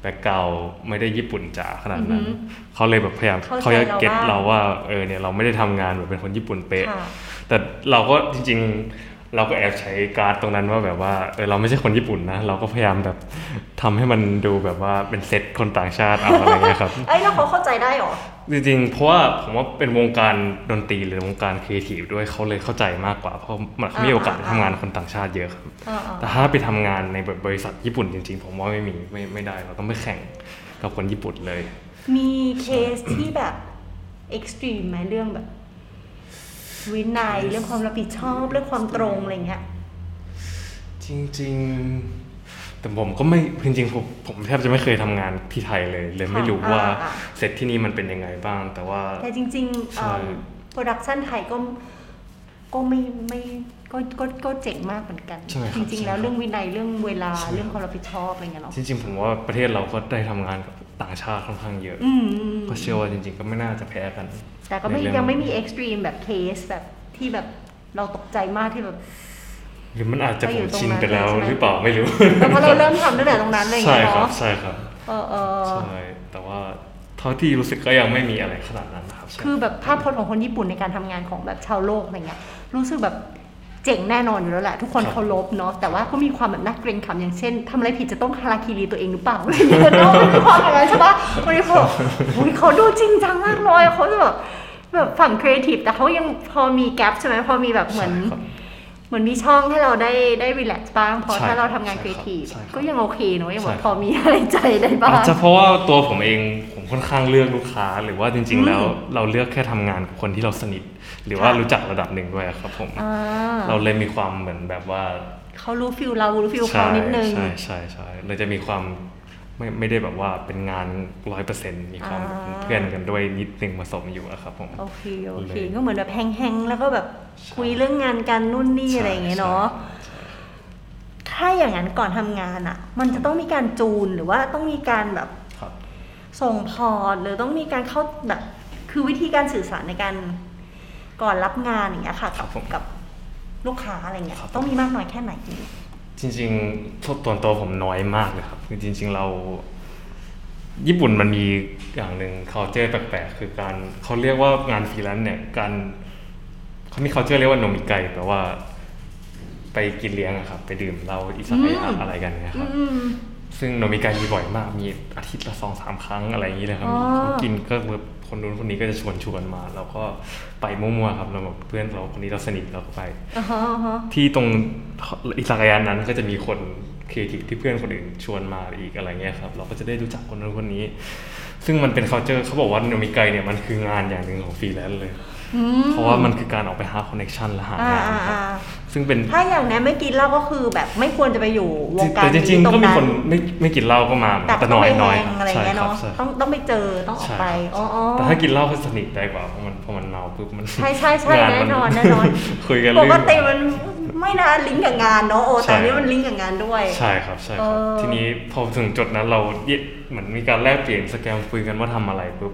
แบ็กกราวไม่ได้ญี่ปุ่นจ๋าขนาดนั้นอือฮึเขาเลยแบบพยายามเข้าใจเขาจะเก็ตเราเราบ้างว่าเออเนี่ยเราไม่ได้ทำงานแบบเป็นคนญี่ปุ่นเป๊ะค่ะแต่เราก็จริง ๆ เราก็แอบใช้การ์ดตรงนั้นว่าแบบว่าเออเราไม่ใช่คนญี่ปุ่นนะ เราก็พยายามแบบทำให้มันดูแบบว่าเป็นเซตคนต่างชาติเอาอะไรเงี้ยครับเอ้ยแล้วเขาเข้าใจได้เหรอ จริงๆเพราะว่าผมว่าเป็นวงการดนตรีหรือวงการครีเอทีฟด้วยเขาเลยเข้าใจมากกว่าเพราะมันเขามีโอกาสอ่าทำงานกับคนต่างชาติเยอะครับอ่าๆแต่ถ้าไปทำงานในแบบบริษัทญี่ปุ่นจริง ๆ ผมว่าไม่มีไม่ไม่ได้เราต้องไปแข่งกับคนญี่ปุ่นเลย มีเคสที่แบบ extreme ไหมเรื่องแบบวินัยเรื่องความรับผิดชอบเรื่องความตรงอะไรเงี้ยจริง ๆ แต่ผมก็ไม่จริงๆผมผมแทบจะไม่เคยทำงานที่ไทยเลยเลยไม่รู้ว่าอ่าเซตที่นี่มันเป็นยังไงบ้าง แต่ว่าแต่จริงๆใช่ production ไทยก็ก็ไม่ไม่ก็ก็ก็เจ๋งมากเหมือนกันใช่ไหมคจรับริงๆใช่แล้วครับเรื่องวินัยเรื่องเวลาใช่ครับเรื่องความรับผิดชอบอะไรเงี้ยเนาะจริงๆผมว่าประเทศเราก็ได้ทำงานกับต่างชาติค่อนข้างเยอะอืมอืมก็เชื่อว่าจริง ๆ ก็ไม่น่าจะแพ้กัน แต่ก็ไม่ในเรื่องยังไม่มีเอ็ extreme แบบเคสแบบที่แบบเราตกใจมากที่แบบ หรือมันอาจจะก็ผอยู่มตรงชินนั้นไปแล้วใช่ไหมหรือเปล่าไม่รู้แต่พอเราเริ่มทำตั้งแต่ตรงนั้นอะไรใช่เงี้ยครับเนาะใช่ครับเออเออใช่แต่ว่าเท่าที่รู้สึกก็ยังไม่มีอะไรขนาดนั้นนะครับ คือแบบภาพพจน์ของคนญี่ปุ่นในการทำงานของแบบชาวโลกอะไรเงี้ยรู้สึกแบบเจ๋งแน่นอนอยู่แล้วแหละทุกคนเคารพเนาะแต่ว่าก็มีความแบบน่าเกรงขามอย่างเช่นทำอะไรผิดจะต้องคาราคิรีตัวเองหรือเปล่าอะไรเงี้ยเนาะมันมีความอย่างนั้นใช่ปะวันนี้เขาบอกโอ้ยเขาดูจริงจังมากเลยเขาจะแบบแบบฝั่งครีเอทีฟแต่เขายังพอมีแกลบใช่ไหมพอมีแบบเหมือนใช่ครับเห เหมือนมีช่องให้เราได้ได้ relax บ้างเพราะใช่ถ้าเราทำงานใช่ครีเอทีฟใช่ครับก็ยังโอเคเนาะยังแบบใช่พอมีอะไรใจได้บ้างอาจจะเพราะว่าตัวผมเองผมค่อนข้างเลือกลูกค้า หรือว่าจริงอืมๆแล้วเราเลือกแค่ทำงานกับคนที่เราสนิท หรือว่าค่ะรู้จักระดับหนึ่งด้วยครับผมอ่าเราเลยมีความเหมือนแบบว่าเขารู้ feel เรารู้ feel เขานิดนึงใช่ใช่ใช่เลยจะมีความ ไม่ไม่ได้แบบว่าเป็นงานร้อยเปอร์เซ็นต์มีความอ่าเป็นเพื่อนกันด้วยนิดนึงผสมอยู่อะครับผมโอเคโอเคเลยก็เหมือนแบบแฮงๆแล้วก็แบบคุยเรื่องงานกันนู่นนี่อะไรอย่างเงี้ยเนาะใช่ถ้าอย่างนั้นก่อนทำงานอะ่ะมันจะต้องมีการจูนหรือว่าต้องมีการแบบครับส่งพอร์ตหรือต้องมีการเข้าแบบคือวิธีการสื่อสารในการก่อนรับงานอย่างเงี้ยค่ะครักับบผมกับลูกค้าอะไรเงี้ยครับต้องมีมากน้อยแค่ไหน จริงๆตัวตัวผมน้อยมากเลยครับคือจริง ๆเรา ญี่ปุ่นมันมีอย่างหนึ่ง culture แปลกๆ คือการเขาเรียกว่างานฟรีแลนซ์เนี่ยการเขามี culture เรียกว่า 飲み会 แปลว่า ไปกินเลี้ยงอะครับ ไปดื่มเหล้าอิซากายะอืมอะไรกันเนี่ยครับอืมซึ่ง 飲み会 มีบ่อยมากมีอาทิตย์ละสองสามครั้งอะไรอย่างนี้เลยครับอ๋อเขากินก็แบบ คนนู้นคนนี้ก็จะชวนชวนๆมา เราก็ไปมั่วๆครับเราแบบเพื่อนเราคนนี้เราสนิทเราก็ไปอ่าฮะอ่าฮะที่ตรงอิซากายะนั้นก็จะมีคนครีเอทีฟที่เพื่อนคนอื่นชวนมาอีกอะไรเงี้ยครับ เราก็จะได้รู้จักคนนั้นคนนี้ ซึ่งมันเป็น culture เขาบอกว่าโนมิไกเนี่ยมันคืองานอย่างหนึ่งของฟรีแลนซ์เลยอืมเพราะว่ามันคือการออกไปหาคอนเน t ชันและหาอ่างานอ่าครับอ่า ซึ่งเป็นถ้าอย่างนั้นไม่กินเหล้าก็คือแบบไม่ควรจะไปอยู่วงการแต่จริงนี้ๆตรก็งมีนั้นคนไม่ไม่กินเหล้าก็มาแต่แต่ต้น้องอยไปน้อยแฮงอะไรใช่เงี้ยครับเนาะใช่ต้องต้องไปเจอต้องออกใช่ไปครับอ๋ออ๋อแต่ถ้ากินเหล้าก็สนิทได้กว่าเพราะมันพอมันเมาปุ๊บมันใช่ใช่ใช่งาแน่นอนมัแน่นอนคุยกันปเรื่องกติมันไม่น่าลิงก์กับงานเนาะโอ้แต่อันนี้มันลิงก์กับงานด้วย ใช่ครับใช่ครับเออทีนี้พอถึงจุดนั้นเราเยเหมือนมีการแลกเปลี่ยนสแกมคุยกันว่าทำอะไรปุ๊บ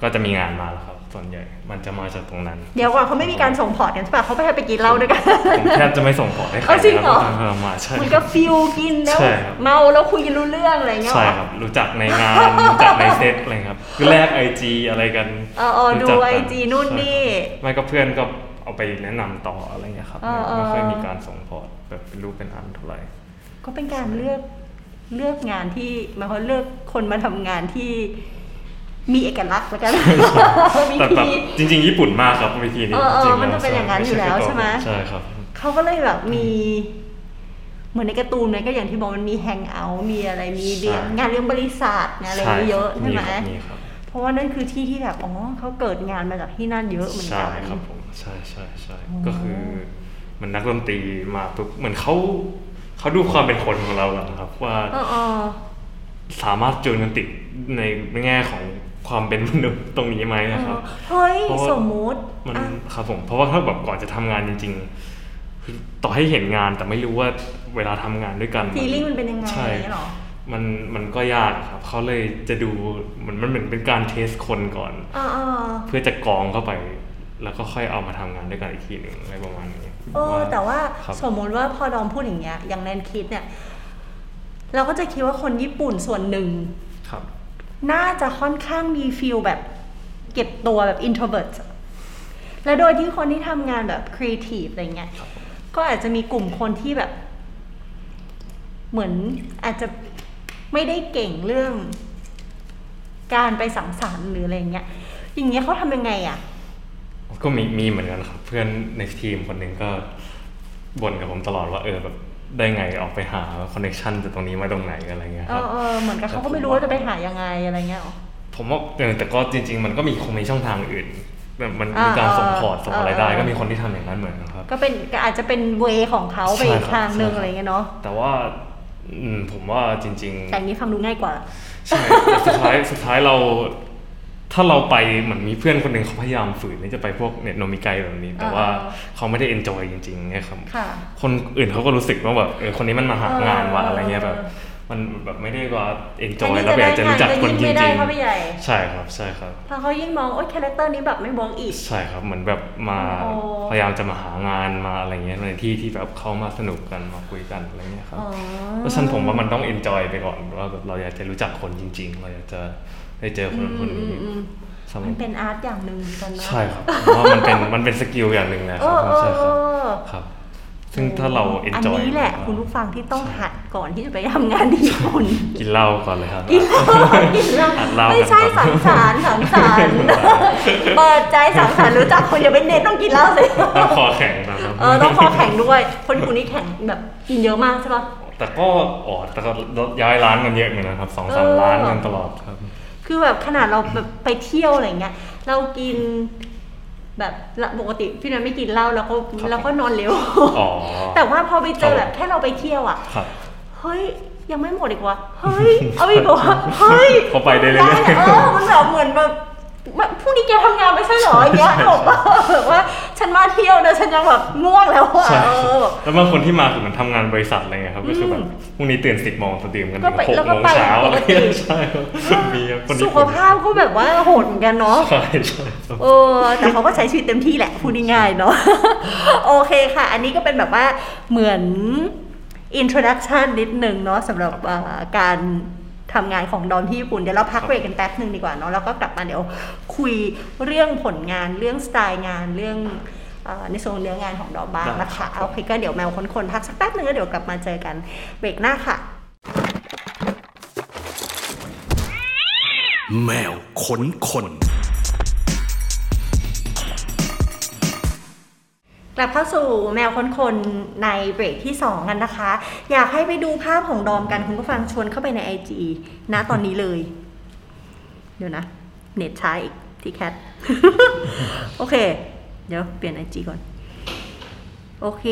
ก็จะมีงานมาแล้วครับ ส่วนใหญ่ มันจะมาจากตรงนั้น เดี๋ยวก่อนเขาไม่มีการส่งพอร์ตกันใช่ปะเขาไปให้ไปกินเหล้าด้วยกันผมแทบจะไม่ส่งพอร์ตให้ใครเอาจริงเหรอคบทำมาใช่มันก็ฟิลกินแล้วใช่ครับเมาแล้วคุยกันรู้เรื่องอะไรเงี้ยใช่เหรอครับ รู้จักในงานรู้จักในเซตอะไรครับคือแลกไอจีอะไรกันเออเออรู้จักดูกั IG นู่นนี่ใช่ครับไม่ก็เพื่อนก็เอาไปแนะนำต่ออะไรเงี้ยครับเออเออไม่ค่อยมีการส่งพอร์ตแบบเป็นรูปเป็นอันเท่าไหร่ก็เป็นการเลือกเลือกงานที่หมายความว่าเลือกคนมาทำงานที่ มีเอกลักษณ์แล้วกันวิแต่แบบธีจริง ๆ ญี่ปุ่นมากครับวิธีนี้เออเออจริงๆมันจะแล้วเป็นอย่างนั้นอยู่แล้วใช่ไหมใช่ครับเขาก็เลยแบบมี เหมือนในการ์ตูนเลยก็อย่างที่บอกมันมีแฮงเอาท์มีอะไรมีเรียนใช่งานเลี้ยงบริษัทงานอะไรเยอะๆใช่ไหมครับมีครับเพราะว่านั่นคือที่ที่แบบอ๋อเขาเกิดงานมาจากที่นั่นเยอะเหมือนใช่กันครับผมใช่ใช่ใช่อ๋อก็คือเหมันนักดนตรีมาปุ๊บเหมือนเขาเขาดูความเป็นคนของเราอะครับว่าเออเออสามารถจูนกันติดในแง่ของ ความเป็นมนุษย์ตรงนี้ไหมนะครับเฮ้ยเพราะว่าสมมุติมันอะครับผมเพราะว่าถ้าแบบก่อนจะทำงานจริงๆคือต่อให้เห็นงานแต่ไม่รู้ว่าเวลาทำงานด้วยกัน feeling มันเป็นยังไงใช่อย่างเงี้ยเหรอมันมันก็ยากครับเขาเลยจะดูเหมือนมันเหมือนเป็นการ test คนก่อนอ่าเพื่อจะกรองเข้าไป แล้วก็ค่อยเอามาทำงานด้วยกันอีกทีหนึ่งอะไรประมาณนี้เออแต่ว่าครับสมมติว่าพอดอมพูดอย่างเงี้ยอย่างแนนคิดเนี่ย เราก็จะคิดว่าคนญี่ปุ่นส่วนหนึ่งครับ น่าจะค่อนข้างมี feel แบบเก็บตัวแบบ introvert และโดยที่คนที่ทำงานแบบ creative อะไรเงี้ย ก็อาจจะมีกลุ่มคนที่แบบ เหมือนอาจจะไม่ได้เก่งเรื่อง การไปสังสรรค์หรืออะไรเงี้ย อย่างเงี้ยเขาทำยังไงอะ ก็มีมีเหมือนกันครับ เพื่อนในทีมคนหนึ่งก็บ่นกับผมตลอดว่าเออแบบ ได้ไงออกไปหาคอนเน t ชันจากตรงนี้มาตรงไหนอะไรเงี้ยเอครับอเออเหมือนกับเขาก็ไม่รู้แต่ผมว่าว่าจะไปหายังไงอะไรเงี้ยหรอผมว่าเออแต่ก็จริง ๆ มันก็มีคงมีช่องทางอื่นแบบมันอ่ามีการส่งอ่า port ส่งอะไรได้อ่าก็มีคนที่ทำอย่างนั้นเหมือนกันครับ ก็เป็นก็อาจจะเป็น way ของเขาไปอีกใช่ครับทางหนึ่งใช่ครับอะไรเงี้ยเนาะแต่ว่าอืมผมว่าจริง ๆ แต่อันนี้ฟังดูง่ายกว่าใช่แต่สุดท้ายสุดท้ายเรา ถ้าเราไปเหมือนมีเพื่อนคนหนึ่งเขาพยายามฝืนที่จะไปพวกเน็ต飲み会แบบนี้ แต่ว่าอ่าเขาไม่ได้ enjoy จริงๆไงครับค่ะคนอื่นเขาก็รู้สึกว่าแบบเออคนนี้มันมาหางานว่ะเออออะไรเงี้ยแบบมันแบบไม่ได้ว่าเอนจออันนี้แล้วอยากจะรู้จักคนจจะได้งานจะยิ่งไม่ได้ริงเข้าไปใหญ่ๆใช่ครับใช่ครับพอเขายิ่งมองโอ๊ย character นี้แบบไม่ work อีก ใช่ครับเหมือนแบบมาอ๋อพยายามจะมาหางานมาอะไรเงี้ยในที่ที่แบบเขามาสนุกกันมาคุยกันอะไรเงี้ยครับอ๋อเพราะฉะนั้นผมว่ามันต้อง enjoy ไปก่อนว่าแบบเราอยากจะรู้จักคนจริง ๆ เราอยากจะ ได้เจอคนคนนี้อืมอืมสมมันเป็น art อย่างหนึ่งเหมือนกันนะใช่ครับผมว่ามันเป็นมันเป็น skill อย่างหนึ่งนะเอครับอเอใช่อคเอรับอครับซึ่งถ้าเรา enjoy อันนี้แหละคุณผู้ฟังที่ต้องหัดก่อนที่จะไปทำงานที่ญี่ปุ่นกินเหล้าก่อนเลยครับกินเหล้ากินเหล้าอัดเหล้ากันไม่ใช่สังสรรค์สังสรรค์เปิดใจสังสรรค์รู้จักคนอย่าเป็นเน้นต้องกินเหล้าสิต้องคอแข็งนะครับเออต้องคอแข็งด้วย คนญี่ปุ่นนี่แข็งแบบกินเยอะมากใช่ปะแต่ก็อ๋อแต่ก็ย้ายร้านกันเยอะเหมือนกันครับสองสามเออร้านกันตลอดครับ คือแบบขนาดเราแบบไปเที่ยวอะไรเงี้ย เรากินแบบละปกติพี่นันไม่กินเหล้าแล้วก็ครับแล้วก็นอนเร็วอ๋อแต่ว่าพอไปเจอครับแบบแค่เราไปเที่ยวอะครับเฮ้ยยังไม่หมดอีกวะเฮ้ย เอาอีกเหรอเฮ้ยเขาไปได้เรื่อยๆเออมันแบบเหมือนแบบแบบ พรุ่งนี้แกทำงานไม่ใช่เหรออย่างเงี้ยใช่บอกว่าแบบว่าฉันมาเที่ยวนะฉันยังแบบง่วงแล้วอะใช่เออแบบแล้วบางคนที่มาคือเหมือนทำงานบริษัทอะไรเงี้ยครับก็คือแบบพรุ่งนี้ตื่นสิบโมงจะดื่มกันก็ถึงไปหกแล้วก็โมงไปเช้าปอะไรกติเงี้ยใช่ครับมีครับคนสุญี่ขปุ่นภาพก็แบบว่าโหดเหมือนกันเนาะใช่ใช่ครับเออแต่เขาก็ใช้ชีวิตเต็มที่แหละพูดง่ายๆเนาะโอเคค่ะ อันนี้ก็เป็นแบบว่าเหมือน introduction นิดนึงเนาะสำหรับเอ่อการ ทำงานของดอมที่ญี่ปุ่น เดี๋ยวเราพักเบรกกันแป๊บหนึ่งดีกว่าเนาะแล้วก็กลับมาเดี๋ยวคุยเรื่องผลงานเรื่องสไตล์งานเรื่องเออในส่วนเนื้องานของดอมบ้างนะคะโอเคก็เดี๋ยวแมวคนๆพักสักแป๊บหนึ่งแล้วเดี๋ยวกลับมาเจอกันเบรกหน้าค่ะ แมวขนคน กลับเข้าสู่แมวค้นคนในเบรกที่ 2 กันนะคะ อยากให้ไปดูภาพของดอมกันคุณผู้ฟังชวนเข้าไปใน IG นะตอนนี้เลย เดี๋ยวนะ เน็ตช้าอีกที่แคท โอเค เดี๋ยวเปลี่ยน IG ก่อน โอเค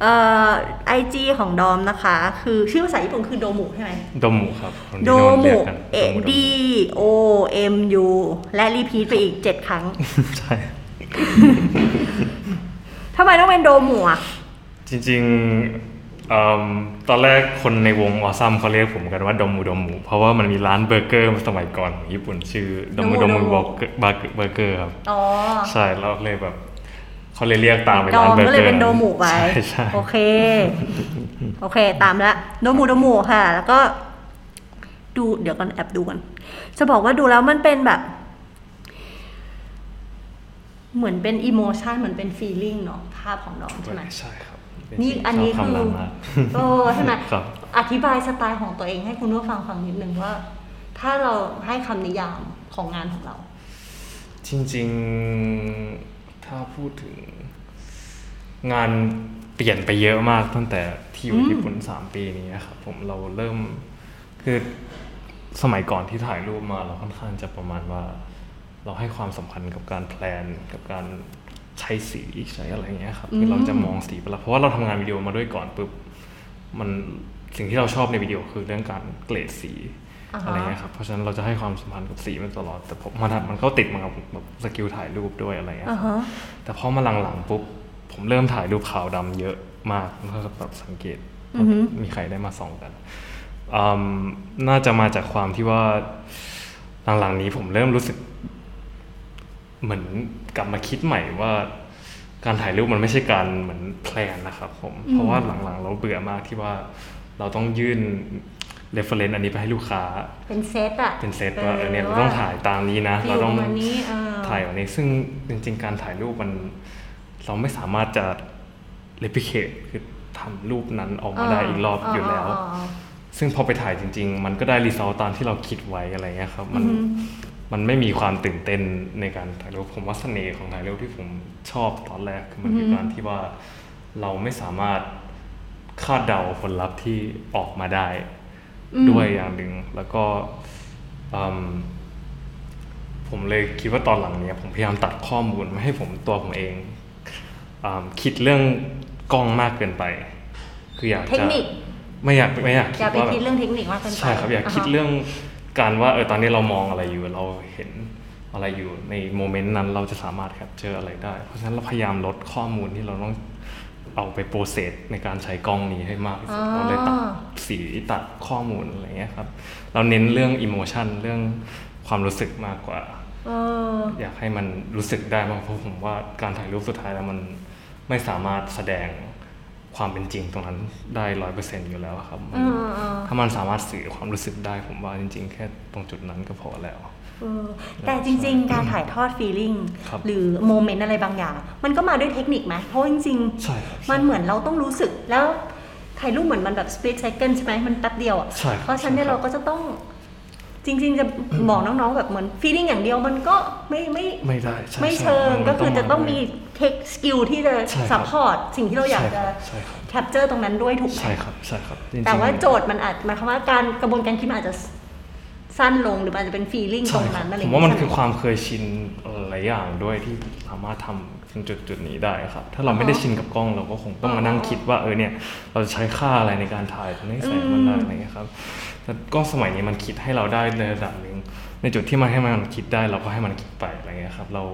เอ่อ IG ของดอมนะคะ คือชื่อภาษาญี่ปุ่นคือโดมุใช่ไหมโดมุครับคนโดที่โนนเรีมุยกกันเอโดมุ D O M U และรีพีทไปอีก7ครั้ง ใช่ ทำไมต้องเป็นโดมุอะจริงๆเอิ่มตอนแรกคนในวงออซัมเขาเรียกผมกันว่าโดมูโดมูเพราะว่ามันมีร้านเบอร์เกอร์สมัยก่อนของญี่ปุ่นชื่อโดมูโดมู Domu เบอร์เกอร์เบอร์เกอร์ครับ อ๋อใช่แล้วเลยแบบเขาเลยเรียกตามไปดอร้านมเบอร์ก็เกเลอยร์เป็นโดหมูไปใช่ใช่โอเค โอเค ตามละโดหมูโดหมูค่ะ แล้วก็ ดูเดี๋ยวกันแอบดูกัน จะบอกว่าดูแล้วมันเป็นแบบ เหมือนเป็นอิโมชันเหมือนเป็นฟีลลิ่งเนาะภาพของดอมใช่ไหมใช่ครับเป็นี่สิ่งอันนี้ชบคือทำมากเออใช่ไหมครับอธิบายสไตล์ของตัวเองให้คุณผู้ฟังฟังนิดนึงว่า ถ้าเราให้คำนิยามของงานของเรา จริงๆถ้าพูดถึง งานเปลี่ยนไปเยอะมากตั้งแต่ที่อยู่อืมญี่ปุ่นสามปีนี้ครับผมเราเริ่มคือสมัยก่อนที่ถ่ายรูปมาเราค่อนข้างจะประมาณว่า เราให้ความสำคัญกับการแพลนกับการใช้สีใช้อะไรอย่างเงี้ยครับคือเราจะมองสีไปแล้วเพราะว่าเราทำงานวิดีโอมาด้วยก่อนปุ๊บมันสิ่งที่เราชอบในวิดีโอคือเรื่องการเกรดสีอ่าฮะอะไรเงี้ยครับเพราะฉะนั้นเราจะให้ความสัมพันธ์กับสีมันตลอดแต่ผมมันมันก็ติดมากับแบบสกิลถ่ายรูปด้วยอะไรเงี้ยอ่าครับฮะแต่พอมาหลังๆปุ๊บผมเริ่มถ่ายรูปขาวดำเยอะมากแล้วก็แบบสังเกตอือฮึมีใครได้มาส่องกันอืมน่าจะมาจากความที่ว่าหลังๆนี้ผมเริ่มรู้สึก เหมือนกลับมาคิดใหม่ว่า การถ่ายรูปมันไม่ใช่การเหมือน plan นะครับผม เพราะว่าหลังๆเราเบื่อมากที่ว่าเราต้องยื่น reference อันนี้ไปให้ลูกค้า เป็นเซตอะเป็นเซตว่าเออเนี่ยเราต้องถ่ายตามนี้นะ feel เราต้องวันนี้เออถ่ายวันนี้ ซึ่งจริง ๆ การถ่ายรูปมัน เราไม่สามารถจะ replicate คือทำรูปนั้นออกมาได้อีกรอบอยู่แล้ว ซึ่งพอไปถ่ายจริง ๆ มันก็ได้รีซอลตามที่เราคิดไว้อะไรเงี้ยครับ มัน มันไม่มีความตื่นเต้นในการถ่ายรูปผมว่าเสน่ห์ของถ่ายรูปที่ผมชอบตอนแรกคือมันคือการที่ว่าเราไม่สามารถคาดเดาผลลัพธ์ที่ออกมาได้ด้วยอย่างหนึ่งแล้วก็อืมผมเลยคิดว่าตอนหลังเนี้ยผมพยายามตัดข้อมูลไม่ให้ผมตัวผมเองอมคิดเรื่องกล้องมากเกินไป คืออยากเทคจะนิคไม่อยากไม่อยากอย่าไปว่าแบบคิดเรื่องเทคนิคมากเกินไปใช่ครับอยากคิดฮะเรื่อง การว่าเออตอนนี้เรามองอะไรอยู่เราเห็นอะไรอยู่ใน moment นั้นเราจะสามารถ capture อะไรได้ เพราะฉะนั้นเราพยายามลดข้อมูลที่เราต้องเอาไป process ในการใช้กล้องนี้ให้มากที่สุดเราเลยตัดสีตัดข้อมูลอะไรเงี้ยครับ เราเน้นเรื่องอิโมชันเรื่องความรู้สึกมากกว่าเอออยากให้มันรู้สึกได้มากเพราะผมว่าการถ่ายรูปสุดท้ายแล้วมันไม่สามารถแสดง ความเป็นจริงตรงนั้นได้ร้อยเปอร์เซ็นต์อยู่แล้วอะครับมันเออเออถ้ามันสามารถสื่อความรู้สึกได้ผมว่าจริง ๆ แค่ตรงจุดนั้นก็พอแล้วเออแต่จริง ๆ การถ่ายทอดฟีลิ่งครับหรือโมเมนต์อะไรบางอย่าง มันก็มาด้วยเทคนิคไหมเพราะจริงใช่ครับๆมันเหมือนเราต้องรู้สึกแล้วถ่ายรูปเหมือนมันแบบ split second ใช่ไหมมันแป๊บเดียวอะใช่ครับเพราะฉะนั้นเนี่ยใช่ครับเราก็จะต้อง จริงๆจะบอกน้องๆแบบเหมือน feeling อย่างเดียวมันก็ไม่ไม่ไม่ได้ใช่ไม่ใช่เชิงมันก็คือจะต้องามี tech skill ที่จะใช่ครับ support สิ่งที่เราอยากจะใช่ครับ capture ตรงนั้นด้วยถูกไหมใช่ครับใช่ครับจริงๆแต่ว่าโจทย์มันอาจหมายความว่าการกระบวนการคิดมันอาจจะสั้นลงหรือมันอาจจะเป็น feeling ตรใช่งครันั้บนอะไรอผย่างมว่ามันใช่ไหคือความเคยชินหลายอย่างด้วยที่สามารถทำถึงจุดจุดนี้ได้ครับ ถ้าเราไม่ได้ชินกับกล้องเราก็คงต้องมานั่งคิดว่าเออเนี่ยเราจะใช้ค่าอะไรในการถ่ายตรงนี้แสงมันได้อะไรเงี้ยครับ แต่กล้องสมัยนี้มันคิดให้เราได้ในระดับหนึ่งในจุดที่มันให้มันคิดได้เราก็ให้มันคิดไปอะไรเงี้ยครับ เรา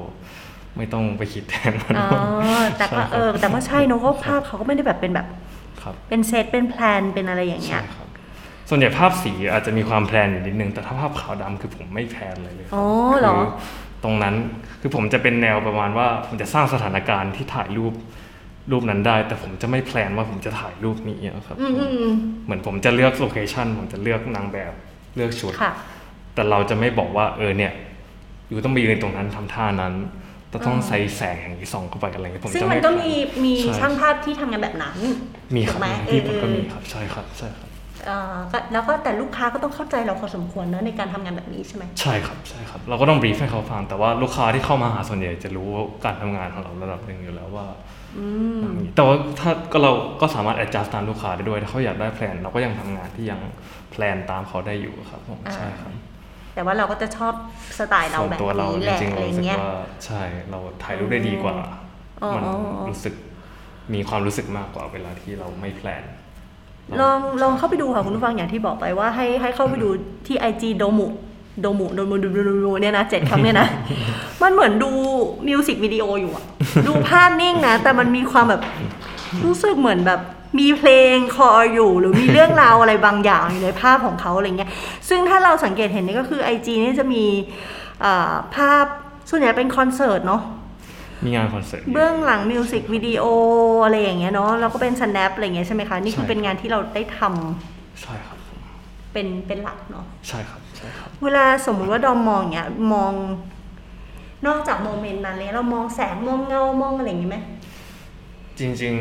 ไม่ต้องไปคิดแทนมันอ๋อแต่ก็เออแต่ก็ใช่เนอะเพราะภาพเขาก็ไม่ได้แบบเป็นแบบครับเป็นเซตเป็น plan เป็นอะไรอย่างเงี้ใช่ยครับส่วนใหญ่ภาพสีอาจจะมีความ plan อยู่นิดนึง แต่ถ้าภาพขาวดำคือผมไม่ plan เลยเลยครัอ๋อเหรอคืตรงนั้นคือผมจะเป็นแนวประมาณว่าผมจะสร้างสถานการณ์ที่ถ่ายรูป รูปนั้นได้ แต่ผมจะไม่แพลนว่าผมจะถ่ายรูปนี้อะครับอืมอืมอืมเหมือนผมจะเลือกโลเคชันผมจะเลือกนางแบบเลือกชุดค่ะแต่เราจะไม่บอกว่าเออเนี่ยอยู่ต้องไปยืนตรงนั้นทำท่านั้นจะต้องใส่แสงอย่างนี้ส่องเข้าไปอะไรอย่างเงี้ยผมซึ่งจะมันไแพลก็มีมีใช่างภาพที่ทำงานแบบนั้น มีคถูรับกไหมที่ผมก็เออมีครับใช่ครับใช่ครับเอ่อก็แล้วก็แต่ลูกค้าก็ต้องเข้าใจเราพอสมควรนะในการทำงานแบบนี้ใช่ไหมใช่ครับใช่ครับ เราก็ต้อง brief ให้เขาฟังแต่ว่าลูกค้าที่เข้ามาหาส่วนใหญ่จะรู้การทำงานของเราระดับหนึ่งอยู่แล้วว่า แต่ว่าถ้าก็เราก็สามารถ adjust ตามลูกค้าได้ด้วย ถ้าเขาอยากได้ plan เราก็ยังทำงานที่ยัง plan ตามเขาได้อยู่ครับผมอ่าใช่ครับแต่ว่าเราก็จะชอบสไตล์เราส่วนแบบตัวเรานี้จแหละริงๆอะเราไรรู้สึกเงี้ยว่าใช่เราถ่ายรูปได้ดีกว่าอ๋อมันอ๋ออ๋อรู้สึกมีความรู้สึกมากกว่าเวลาที่เราไม่ planลองลองเข้าไปดูค่ะคุณผู้ฟังอย่างที่บอกไปว่าให้ให้เข้าไปดูที่ IG โดมุโดมุโดมุโดมุโดมุเนี่ยนะเจ็ดคำเนี่ยนะ มันเหมือนดูมิวสิกวิดีโออยู่อะ ดูภาพนิ่งนะ แต่มันมีความแบบรู้สึกเหมือนแบบมีเพลงคออยู่หรือมีเรื่องราวอะไรบางอย่างอยู่ในภาพของเขาอะไรเงี้ย ซึ่งถ้าเราสังเกตเห็นนี่ก็คือ IG นี่จะมีอ่าภาพส่วนใหญ่เป็นคอนเสิร์ตเนาะมีงานคอนเสิร์ตเบื้องหลังมิวสิกวิดีโออะไรอย่างเงี้ยเนาะแล้วก็เป็น snap อะไรอย่างเงี้ยใช่ไหมคะ นี่คือใช่เป็นงานที่เราได้ทำใช่ครับผมเป็นเป็นหลักเนาะใช่ครับใช่ครับ เวลาสมมุติว่าดอมมองอย่างเงี้ยมอง นอกจากโมเมนต์นั้นเลยเรามองแสงมองเงามองอะไรอย่างงี้ไหมจริง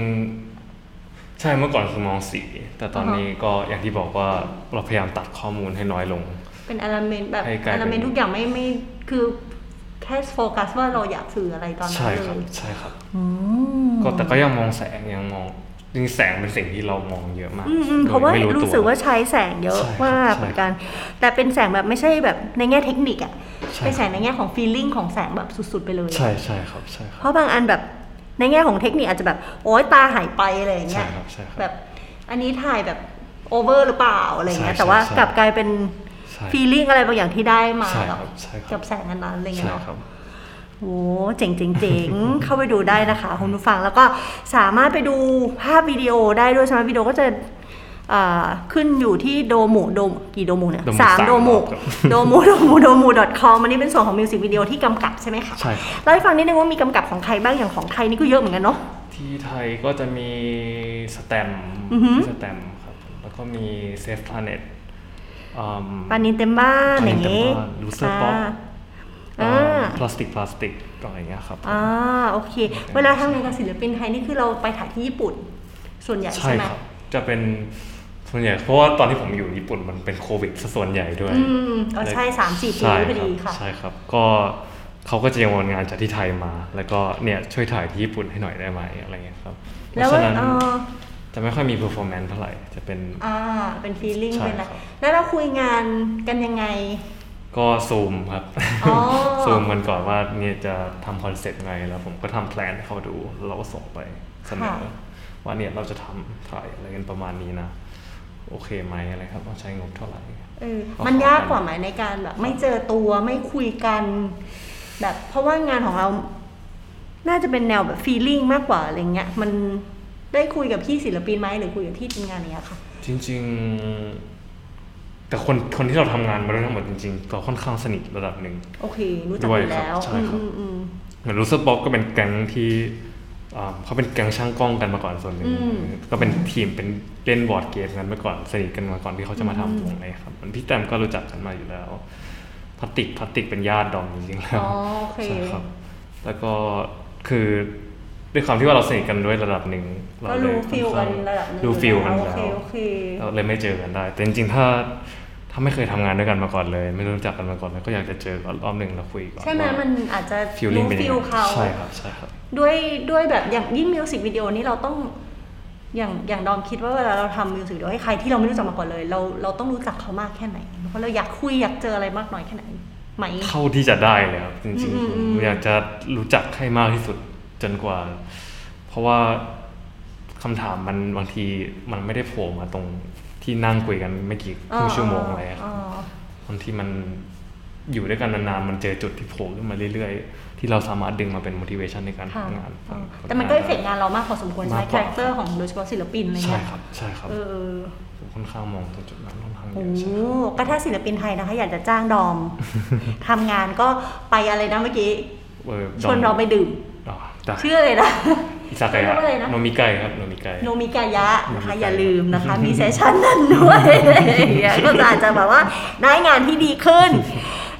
ๆ ใช่เมื่อก่อนคือมองสี แต่ตอนอ่าฮะนี้ก็อย่างที่บอกว่าเราพยายามตัดข้อมูลให้น้อยลง เป็นอลเมนต์แบบให้กลายอเป็นลเมนต์ทุกอย่างไม่ไม่คือแค่โฟกัสว่าเราอยากสื่ออะไรตอนนั้ใช่นเลครับยใช่ครับอืมก็แต่ก็ยังมองแสงยังมอง จริงๆแสงเป็นสิ่งที่เรามองเยอะมากอืมอืมโดยเพราะว่าไม่รู้ตัวสึกว่าใช้แสงเยอะใช่ครับมากใช่เหมือนกัน แต่เป็นแสงแบบไม่ใช่แบบในแง่เทคนิคอะใช่เป็นแสงในแง่ของฟีลลิ่งของแสงแบบสุดๆไปเลย ใช่ใช่ครับใช่คเพรับราะบางอันแบบในแง่ของเทคนิคอาจจะแบบโอ๊ยตาหายไปอะไรอย่างเงี้ใช่ยครับใช่ครับแบบอันนี้ถ่ายแบบโอเวอร์หรือเปล่าอะไรอย่างเงี้ยใช่แต่ว่าใช่กลับกลายเป็นใช่ฟีลลิ่งอะไรบางอย่างที่ได้มาใช่กับครับใช่ครับกับแสงอันนั้นอะไรเงี้ยใช่เนาะครับ โอ้เจ๋งเจ๋งเจ๋งเข้าไปดูได้นะคะคุณผู้ฟังแล้วก็สามารถไปดูภาพวิดีโอได้ด้วยใช่ไหมวิดีโอก็จะอ่าขึ้นอยู่ที่โดมูโดมกี่โดมูเนี่ยโดมูสามสามโดมูรอบครับโดมูโดมูโดมู .com อันนี้เป็นส่วนของ music video ที่กำกับใช่ไหมคะใช่ครับเล่าให้ฟังนิดนึงว่ามีกำกับของใครบ้างอย่างของไทยนี่ก็เยอะเหมือนกันเนาะที่ไทยก็จะมีสแตมอือหือสแตมครับแล้วก็มี Safeplanetปานินเต็มบ้านปานินอย่างนี้เต็มบ้าน Loser Pop อ่า พลาสติกพลาสติกอะไรอย่างเงี้ยครับอ่าโอเค เวลาทำงานกับศิลปินไทยนี่คือเราไปถ่ายที่ญี่ปุ่น ส่วนใหญ่ใช่ใช่ไหมครับจะเป็นส่วนใหญ่เพราะว่าตอนที่ผมอยู่ญี่ปุ่นมันเป็นโควิดซะส่วนใหญ่ด้วยอืมเออใช่สามสี่ปีใช่พอดีครัค่ะบใช่ครับก็เขาก็จะยังวันงานจากที่ไทยมา แล้วก็เนี่ยช่วยถ่ายที่ญี่ปุ่นให้หน่อยได้ไหมอะไรเงี้ยครับ เพแล้วราะฉะนั้นเออจะไม่ค่อยมี performance เท่าไหร่ จะเป็น อ่า เป็น feeling ใช่เป็นอะไรครับแล้วเราคุยงานกันยังไง ก็ซูมครับอ๋อซูมกันก่อนว่าเนี่ยจะทำ concept ไงแล้ว ผมก็ทำ plan ให้เขาดูแล้วเราก็ส่งไปเสนอค่ะว่าเนี่ยเราจะทำถ่ายอะไรกันประมาณนี้นะ โอเคไหมอะไรครับต้องใช้งบเท่าไหร่เออก็มันขอกันยากกว่าไหมในการแบบ ไม่เจอตัวไม่คุยกัน แบบเพราะว่างานของเรา น่าจะเป็นแนวแบบ feeling มากกว่าอะไรเงี้ย มันได้คุยกับพี่ศิลปินไหมหรือคุยกับที่ทีมงานเนี้ยค่ะ จริง ๆ แต่คนคนที่เราทำงานมาด้วยทั้งหมดจริงๆเราค่อนข้างสนิทระดับหนึ่งโอเครู้จักด้วยอยู่แล้วครับใช่ครับอืมอืมเหมือน Loserpop ก็เป็นแก๊งที่อ่าเขาเป็นแก๊งช่างกล้องกันมาก่อนส่วนหนึ่งอืมก็เป็นทีมเป็นเล่นบอร์ดเกมกันมาก่อนสนิทกันมาก่อนที่เขาจะมาทำวงเลยครับเหมือนพี่แสตมป์ก็รู้จักกันมาอยู่แล้วพลาสติกพลาสติกเป็นญาติดอมจริงๆแล้วอ๋อโอเคใช่ครับ แล้วก็คือด้วยความที่ว่าเราสนิทกันด้วยระดับหนึ่งเราก็เลยรู้ฟิลค่อกันข้างระดับหนึงรู้ฟิลกันโอแล้เควโอเคเราเลยไม่เจอกันได้ แต่จริงๆถ้า ถ้าไม่เคยทำงานด้วยกันมาก่อนเลย ไม่รู้จักกันมาก่อนเลยก็อยากจะเจอก่อนรอบหนึ่งแล้วคุยก่อนใช่ไหมว่ามันอาจจะฟีลลิ่งรู้เป็นยังฟิลไงเขาใช่ครับใช่ครับ ด้วยด้วยแบบอย่างยิ่งมิวสิกวิดีโอนี่เราต้องอย่างอย่างดอมคิดว่าเวลาเราทำมิวสิกวิดีโอให้ใครที่เราไม่รู้จักมาก่อนเลย เราเราต้องรู้จักเขามากแค่ไหนเพราะเราอยากคุยอยากเจออะไรมากน้อยแค่ไหนไหมเท่าที่จะได้เลยครับจริงอืมๆอืผมมอยากจะรู้จักให้มากที่สุดจนกว่า เพราะว่าคำถามมันบางทีมันไม่ได้โผล่มาตรง ที่นั่งคุยกันไม่กี่ครึ่งชั่วโมงอะไรอะครับอ๋อบางทีมันอยู่ด้วยกันนานๆมันเจอจุดที่โผล่ขึ้นมาเรื่อยๆ ที่เราสามารถดึงมาเป็น motivation ในการค่ะทำงานอ๋อแต่มันก็เอฟเฟกต์งานเรามากพอสมควรใช่ไหมมากกว่าแรคเตอร์ของโดยเฉพาะศิลปินอะไรใช่เงี้ยครับ ใช่ครับเออผมค่อนข้างมองตรงจุดนั้นค่อนข้างเยโอ้อะใช่ครับก็ถ้าศิลปินไทยนะคะ อยากจะจ้างดอมทำงานก็ไปอะไรนะเมื่อกี้เออชวนเราไปดื่มอ๋อได้ชื่ออะไรนะ อิซากายะเรียกว่าอะไรนะโนมิไกครับโนมิไกโนมิกายะนะคะโนมิกายะอย่าลืมนะคะ มี session นั้นด้วยอะไรอย่างเงี้ยก็อาจจะแบบว่าได้งานที่ดีขึ้น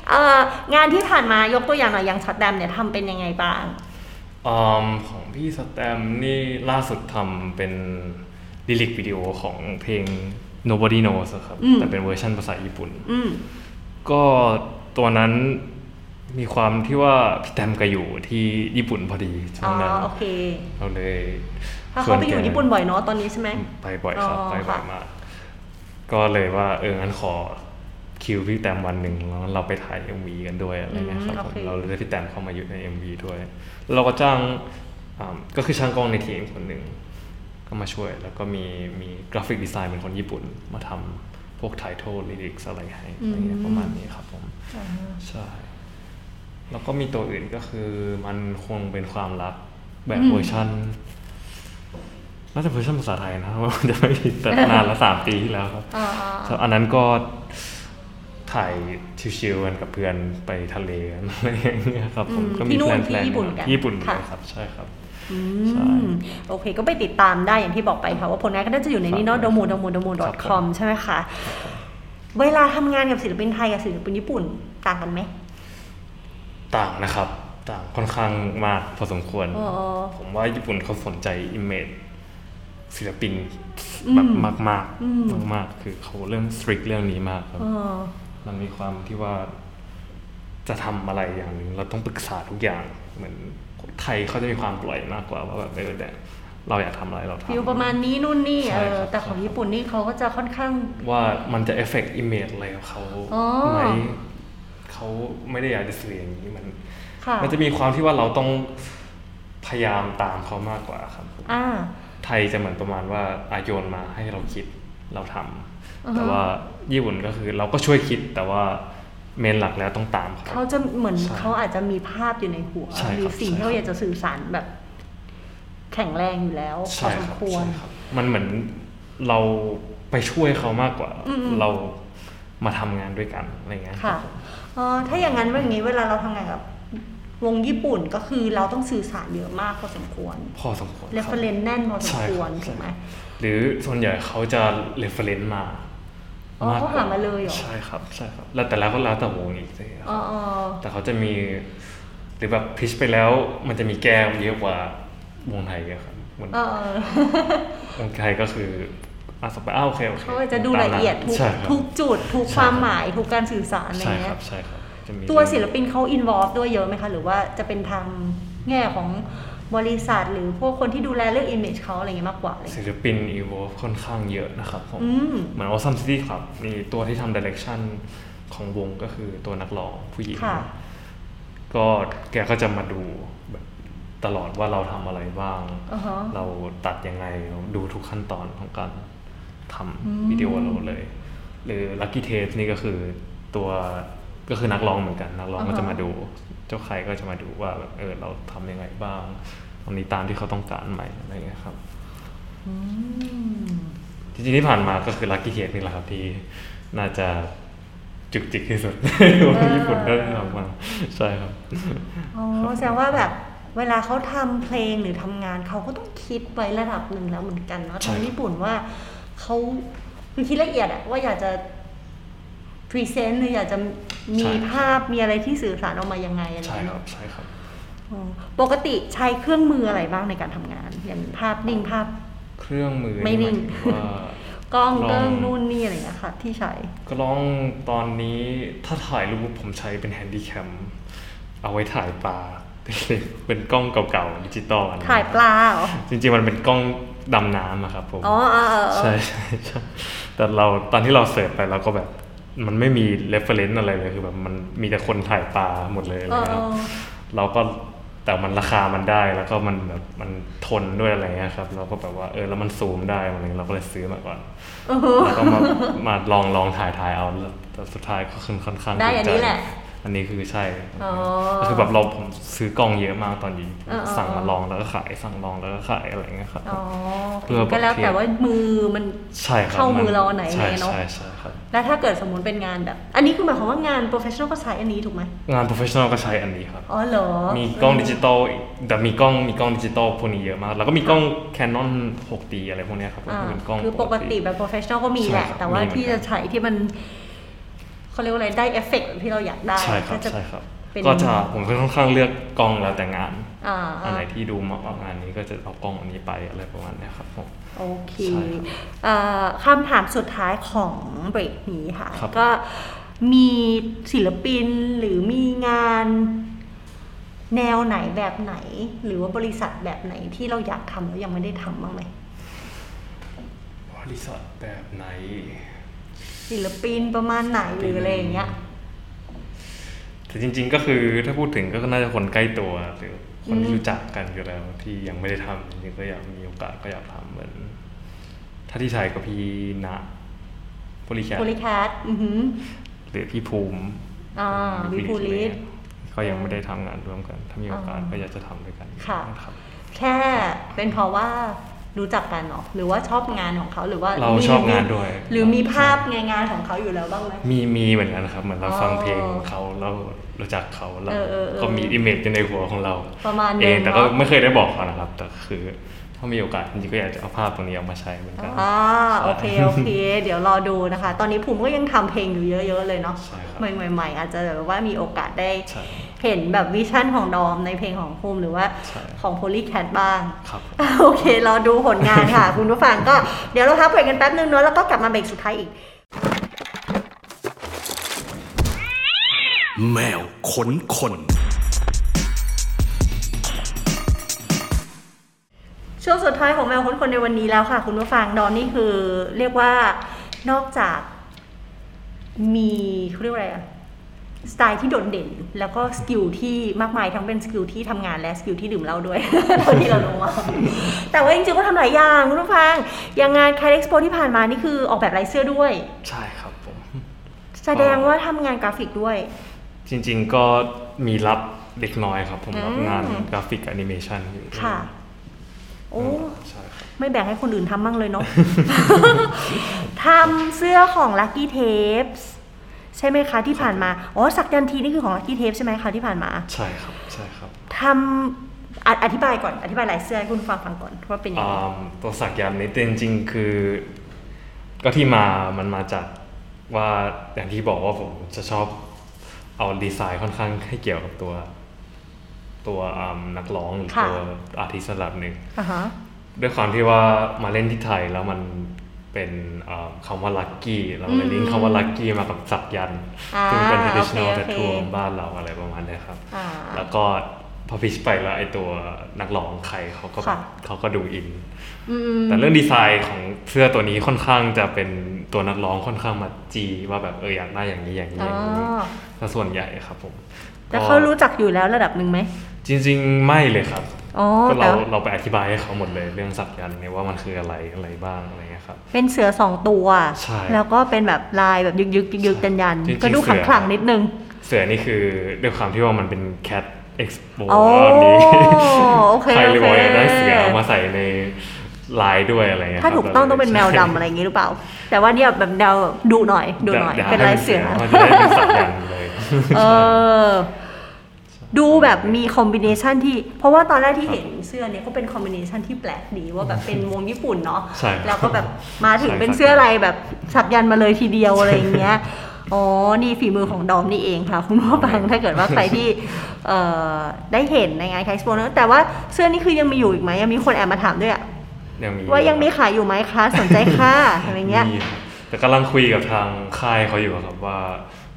เอ่องานที่ผ่านมายกตัวอย่างหน่อยอย่างของแสตมป์เนี่ยทำเป็นยังไงบ้างอืมของพี่แสตมป์นี่ล่าสุดทำเป็น lyric video ของเพลง Nobody Knows อะครับอืมแต่เป็นเวอร์ชันภาษาญี่ปุ่นอืมก็ตัวนั้น มีความที่ว่าพี่แสตมป์ก็อยู่ที่ญี่ปุ่นพอดีช่อ๋วองนั้นโอเคเราเลยถ้าเขาไปอยู่ชวแกญี่ปุ่นบ่อยเนาะตอนนี้ใช่ไหมไปบ่อยครับอ๋อไปบ่อยค่ะมาก ก็เลยว่าเอองั้นขอคิวพี่แสตมป์วันหนึ่งแล้วเราไปถ่าย MV กันด้วยอะไรเงี้ยครับอืมผโอมเคเราเลยได้พี่แสตมป์เข้ามาอยู่ใน MV ด้วยแล้วเราก็จ้างอ่าก็คือช่างกล้องในทีมคนหนึ่งก็มาช่วย แล้วก็มีมี graphic design เป็นคนญี่ปุ่นมาทำพวก title lyrics อะไรให้อะไรเงี้ยประมาณนี้ครับผมอ่าใช่ แล้วก็มีตัวอื่นก็คือมันคงเป็นความรักแบบอืมเวอร์ชันน่าจะเวอร์ชันภาษาไทยนะว่าจะไม่ผิดแต่นานละสามปีที่แล้วครับอ่าครับอันนั้นก็ถ่ายchill ๆกันกับเพื่อนไปทะเลกันอะไรอย่างเงี้ยครับผมอืมก็ที่มีนู่ plan น plan ที่ญี่ปุ่นกันญี่ปุ่นเลค่ะยครับ ใช่ครับอืใช่มโอเค ก็ไปติดตามได้อย่างที่บอกไปค่ะว่าผลงานก็น่าจะอยู่ในนี้เนาะครับโดมูโดมูโดมูครับ com ใช่ไหมคะ เวลาทำงานกับศิลปินไทยกับศิลปินญี่ปุ่นต่างกันไหม ต่างนะครับ ต่างค่อนข้างมากพอสมควรอ๋อผมว่าญี่ปุ่นเขาสนใจ image ศิลปินอืมแบบมากมากอืมมากมากๆ คือเขาเรื่อง strict เรื่องนี้มากครับเออมันมีความที่ว่าจะทำอะไรอย่างหนึ่งเราต้องปรึกษาทุกอย่างเหมือนไทยเขาจะมีความปล่อยมากกว่าว่าแบบเออเนี่ยเราอยากทำอะไรเราทำ feel ประมาณนี้นู่นนี่ใช่เออครับแต่ของญี่ปุ่นนี่เขาก็จะค่อนข้าง ว่ามันจะ effect image อะไรกับเขาอ๋อไหม เขาไม่ได้อยากจะสื่ออย่างนี้มันค่ะมันจะมีความที่ว่าเราต้องพยายามตามเขามากกว่าครับอ่าไทยจะเหมือนประมาณว่าอาโยนมาให้เราคิดเราทำอือฮะแต่ว่าญี่ปุ่นก็คือเราก็ช่วยคิดแต่ว่าเมนหลักแล้วต้องตามเขาเขาจะเหมือนใช่เขาอาจจะมีภาพอยู่ในหัวใช่ครับมีสิ่งใช่ที่เขาครับอยากจะสื่อสารแบบ แข็งแรงอยู่แล้วพอใช่สมครับควรใช่ครับมันเหมือนเราไปช่วยเขามากกว่าอืมๆเรามาทำงานด้วยกันอะไรเงี้ยค่ะ อ๋อถ้าอย่างนั้นอย่างนี้เวลาเราทำงานกับวงญี่ปุ่นก็คือเราต้องสื่อสารเยอะมากพอสมควร พอสมควรเรฟเฟรนแน่นพอสมใช่ควรครับถูกไหมหรือส่วนใหญ่เขาจะเรฟเฟรนซ์มาอ๋อเขาหามาเลยเหรอใช่ครับใช่ครับ แล้วแต่แล้วก็แล้วแต่วงอีกทีครับอ๋ออ๋อแต่เขาจะมีหรือแบบพิชไปแล้ว มันจะมีแก้มเยอะกว่าวงไทยอะครับเหมือนเออเออวงไทยก็คือ อะสบายอ้าวโอเคโอเคเขาจะดูละเอียดทุกใช่ครับทุกจุดทุกใช่ความครับหมายทุกการสื่อสารอะไรใช่คเงี้รัยบใช่ครับจะมีตัวศิลปินเขาอินวอล์ฟด้วยเยอะไหมคะ หรือว่าจะเป็นทางแง่ของบริษัทหรือพวกคนที่ดูแลเรื่อง image เขาอะไรเงี้ยมากกว่าเลยศิลปินอีโวค่อนข้างเยอะนะครับผมอืมเหมือนว่าซัมซิตี้ครับมีตัวที่ทำ direction ของวงก็คือตัวนักร้องผู้หญิงค่ะก็แกก็จะมาดูแบบตลอดว่าเราทำอะไรบ้างอ่าฮะเราตัดยังไงเราดูทุกขั้นตอนของการ ทำอืมวิดีโอเราเลย หรือ Lucky Tapes นี่ก็คือตัวก็คือนักร้องเหมือนกัน นักร้องก็จะมาดู เจ้าใครก็จะมาดูว่าแบบเออเราทำยังไงบ้างตรงนี้ตามที่เขาต้องการไหมอะไรอย่างเงี้ยครับอืมจริงๆที่ผ่านมาก็คือ Lucky Tape นี่แหละครับที่น่าจะจุกจิกที่สุดของญี่ปุ่นได้ทำมาใช่ครับอ๋อแสดงว่าแบบเวลาเขาทำเพลงหรือทำงานเขาก็ต้องคิดไว้ระดับหนึ่งแล้วเหมือนกันเนาะใช่ทางญี่ปุ่นว่า เขาคือคิดละเอียดอะว่าอยากจะ present หรืออยากจะมีภาพมีอะไรที่สื่อสารออกมายังไงอะไรใช่อย่างคเงี้ยรับเนาะใช่ครับอ๋อปกติใช้เครื่องมืออะไรบ้างในการทำงาน อย่างภาพนิ่งภาพ เครื่องมือไม่นิ่งหายถึว่ากล้องลองเกิ้งนู่นนี่อะไรอย่างเงี้ยค่ะที่ใช้ก็ลองตอนนี้ถ้าถ่ายรูปผมใช้เป็น handycam เอาไว้ถ่ายปลาเป็นกล้องเก่าๆดิจิตอลอันนั้นถ่ายปลาเหรอจริงๆมันเป็นกล้อง ดำน้ำอะครับผมอ๋อเออเออเออใช่ใช่ใช่แต่เราตอนที่เรา search ไปเราก็แบบมันไม่มี reference อะไรเลยคือแบบมันมีแต่คนถ่ายปลาหมดเลยอะไรเออเงี้ยเอครับอเราก็แต่มันราคามันได้แล้วก็มันแบบมันทนด้วยอะไรเงี้ยครับ เราก็แบบว่าเออแล้วมันซูมได้อะไรเงี้ยเราก็เลยซื้อมาก่อนแล้วก็มามาลองลองถ่ายถ่ายเอาแล้วแต่สุดท้ายก็คือค่อนข้างได้อันนี้ถูกใจแหละ อันนี้คือใช่อ๋อก็คือแบบเราผมซื้อกล้องเยอะมากตอนนี้เออเออสั่งมาลองแล้วก็ขาย สั่งลองแล้วก็ขายอะไรเงี้ยครับอ๋อเพื่อก็แล้วประเภทแต่ว่ามือมันใช่ครับเข้ามือเราอันไหนใช่เนอะใช่ใช่ครับแล้วถ้าเกิดสมมุติเป็นงานแบบ อันนี้คือหมายความว่างาน professional ก็ใช้อันนี้ถูกไหมงาน professional ก็ใช้อันนี้ครับอ๋อเหรอมีกล้องดิจิตอลอีกแต่มีกล้องมีกล้องดิจิตอลพวกนี้เยอะมาก แล้วก็มีกล้อง Canon 6D อะไรพวกเนี้ยครับอ่าเป็นกล้องคือปกติแบบ professional ก็มีแหละใช่ครับแต่ว่ามีเหมือนกันที่จะใช้ที่มัน เขาเรียกว่าอะไรได้เอฟเฟกต์ที่เราอยากได้ใช่ครับก็จะใช่ครับเป็นก็จะผมค่อนข้างเลือกกล้องแล้วแต่งานอ่าอันไหนที่ดูเหมาะกับงานนี้ก็จะเอากล้องอันนี้ไปอะไรประมาณเนี้ยครับผมโอเคใช่ครับเอ่อคำถามสุดท้ายของเบรกนี้ค่ะครับก็มีศิลปินหรือมีงานแนวไหนแบบไหน หรือว่าบริษัทแบบไหนที่เราอยากทำแล้วยังไม่ได้ทำบ้างไหมบริษัทแบบไหน ศิลปินประมาณไหนหรืออะไรอย่างเงี้ยแต่จริง ๆ ก็คือถ้าพูดถึงก็น่าจะคนใกล้ตัวหรือคนอืที่มรู้จักกันอยู่แล้วที่ยังไม่ได้ทำจริงๆก็อยากมีโอกาสก็อยากทำเหมือน ถ้าที่ไทยก็พี่ณโพลิแคทโพลิแคทอือหือหรือพี่ภูมิอ่าวิภูริศเขายังไม่ได้ทำงานร่วมกัน ถ้ามีโอกาสอ่าก็อยากจะทำด้วยกันค่ะนะครับแค่เป็นเพราะว่า รู้จักกันเนาะหรือว่าชอบงานของเขาหรือว่าเรามีชอบงานด้วย หรือมีภาพในงานของเขาอยู่แล้วบ้างไหมมีมีเหมือนกันครับ เหมือนเราอ๋อฟังเพลงเขาเรารู้จักเขาเราเออเออเออก็มี image ในหัวของเราประมาณเองนึงแต่ก็เนาะไม่เคยได้บอกเขานะครับ แต่คือถ้ามีโอกาสจริงๆก็อยากจะเอาภาพตรงนี้เอามาใช้เหมือนกันอ่าโอเคโอเค เดี๋ยวรอดูนะคะ ตอนนี้ภูมิก็ยังทำเพลงอยู่เยอะ ๆ เลยเนาะใช่ครับใหม่ๆอาจจะแบบว่ามีโอกาสได้ใช่ เห็นแบบวิชั่นของดอมในเพลงของภูมิหรือว่าใช่ของ Polycat บ้างครับโอเครอดูผลงานค่ะ คุณผู้ฟังก็เดี๋ยวเราพักเบรกกันแป๊บนึงเนอะแล้วก็กลับมาเบรกสุดท้ายอีก แมวขนคนช่วงสุดท้ายของแมวค้นคนในวันนี้แล้วค่ะ คุณผู้ฟังดอนนี่คือเรียกว่านอกจากมีเขาเรียกว่าอะไรอะ สไตล์ที่โดดเด่น แล้วก็ skill ที่มากมายทั้งเป็น skill ที่ทำงานและ skill ที่ดื่มเหล้าด้วยเท่าที่เรารู้มาแต่ว่าจริงๆก็ทำหลายอย่างคุณผู้ฟัง อย่างงาน Cat Expo ที่ผ่านมานี่คือออกแบบลายเสื้อด้วย ใช่ครับผม แสดงว่าทำงานกราฟิกด้วย จริงๆก็มีรับเล็กน้อยครับ ผมรับอืมงานกราฟิกแอนิเมชันอยู่ค่ะ โอ้ใช่ครับไม่แบ่งให้คนอื่นทำบ้างเลยเนาะทำเสื้อของ Lucky Tapes ใช่ไหมคะที่ผ่านมา อ๋อสักยันทีนี่คือของ Lucky Tapes ใช่ไหมคะที่ผ่านมา ใช่ครับใช่ครับทำออธิบายก่อนอธิบายลายเสื้อให้คุณฟังฟังก่อนว่าเป็นยังอ่ไงาตัวสักยันต์นี้จริงๆคือ ก็ที่มามันมาจากว่าอย่างที่บอกว่าผมจะชอบเอาดีไซน์ค่อนข้างให้เกี่ยวกับตัวตัวอ่านักร้องหรือค่ะตัวอาร์ติสต์ระดับหนึ่งอ่าฮะด้วยความที่ว่ามาเล่นที่ไทยแล้วมัน เป็นอ่าคำว่าลัคกี้เราเลยลิงก์คำว่าลัคกี้มากับสักยันต์อ่าซึ่งเป็นโอเค traditional โอเค tattoo ของบ้านเราอะไรประมาณเนี้ยครับอ่าแล้วก็พอพิชไปแล้วไอตัวนักร้องใครเขาก็ค่ะเขาก็ดูอินอืมแต่เรื่องดีไซน์ของเสื้อตัวนี้ค่อนข้างจะเป็นตัวนักร้องค่อนข้างมาจีว่าแบบเอออยากได้อย่างนี้อย่างนี้อ๋ออย่างนี้ก็ส่วนใหญ่ครับผมแต่เขารู้จักอยู่แล้วระดับหนึ่งไหมจริง ๆ ไม่เลยครับอ๋อ ก็แต่เราว่าเราไปอธิบายให้เขาหมดเลยเรื่องสักยันต์เนี่ยว่ามันคืออะไรอะไรบ้างอะไรเงี้ยครับ เป็นเสือสองตัวใช่แล้วก็เป็นแบบลายแบบยึกยึกยึกยึกยันยันจริงๆก็ดูเสืขัองขลังนิดนึง เสือนี่คือด้วยความที่ว่ามันเป็น Cat Expo โอ้นี้โอเคใครโอเลยเคบอกอยากได้เสือเอามาใส่ในลายด้วยอะไรเงี้ยถ้าครับถูกต้องต้องเป็นแมวใช่ดำอะไรอย่างงี้หรือเปล่า แต่ว่าเนี่ยแบบแนวดุหน่อยดุหน่อยดี๋วเป็นลายเสือมันจะได้เป็นสักยันต์เลยเออ ดูแบบมีคอมบิเนชันที่ เพราะว่าตอนแรกที่เห็นเสื้อเนี่ยก็เป็นคอมบิเนชันที่แปลกดีว่าแบบเป็นวงญี่ปุ่นเนาะใช่ครับแล้วก็แบบมาถึงใช่เป็นเสื้อลายแบบสักยันต์มาเลยทีเดียวอะไรอย่างเงี้ยอ๋อ นี่ฝีมือของดอมนี่เองค่ะ คุณผู้ฟังถ้าเกิดว่าใครที่เอ่อได้เห็นในงานไคสโปนะแต่ว่าเสื้อนี่คือยังมีอยู่อีกไหมยังมีคนแอบมาถามด้วยอะยังมีว่ายังมีขายอยู่ไหมคะสนใจค่ะอะไรเงี้ยมีครับแต่กำลังคุยกับทางค่ายเขาอยู่ครับว่า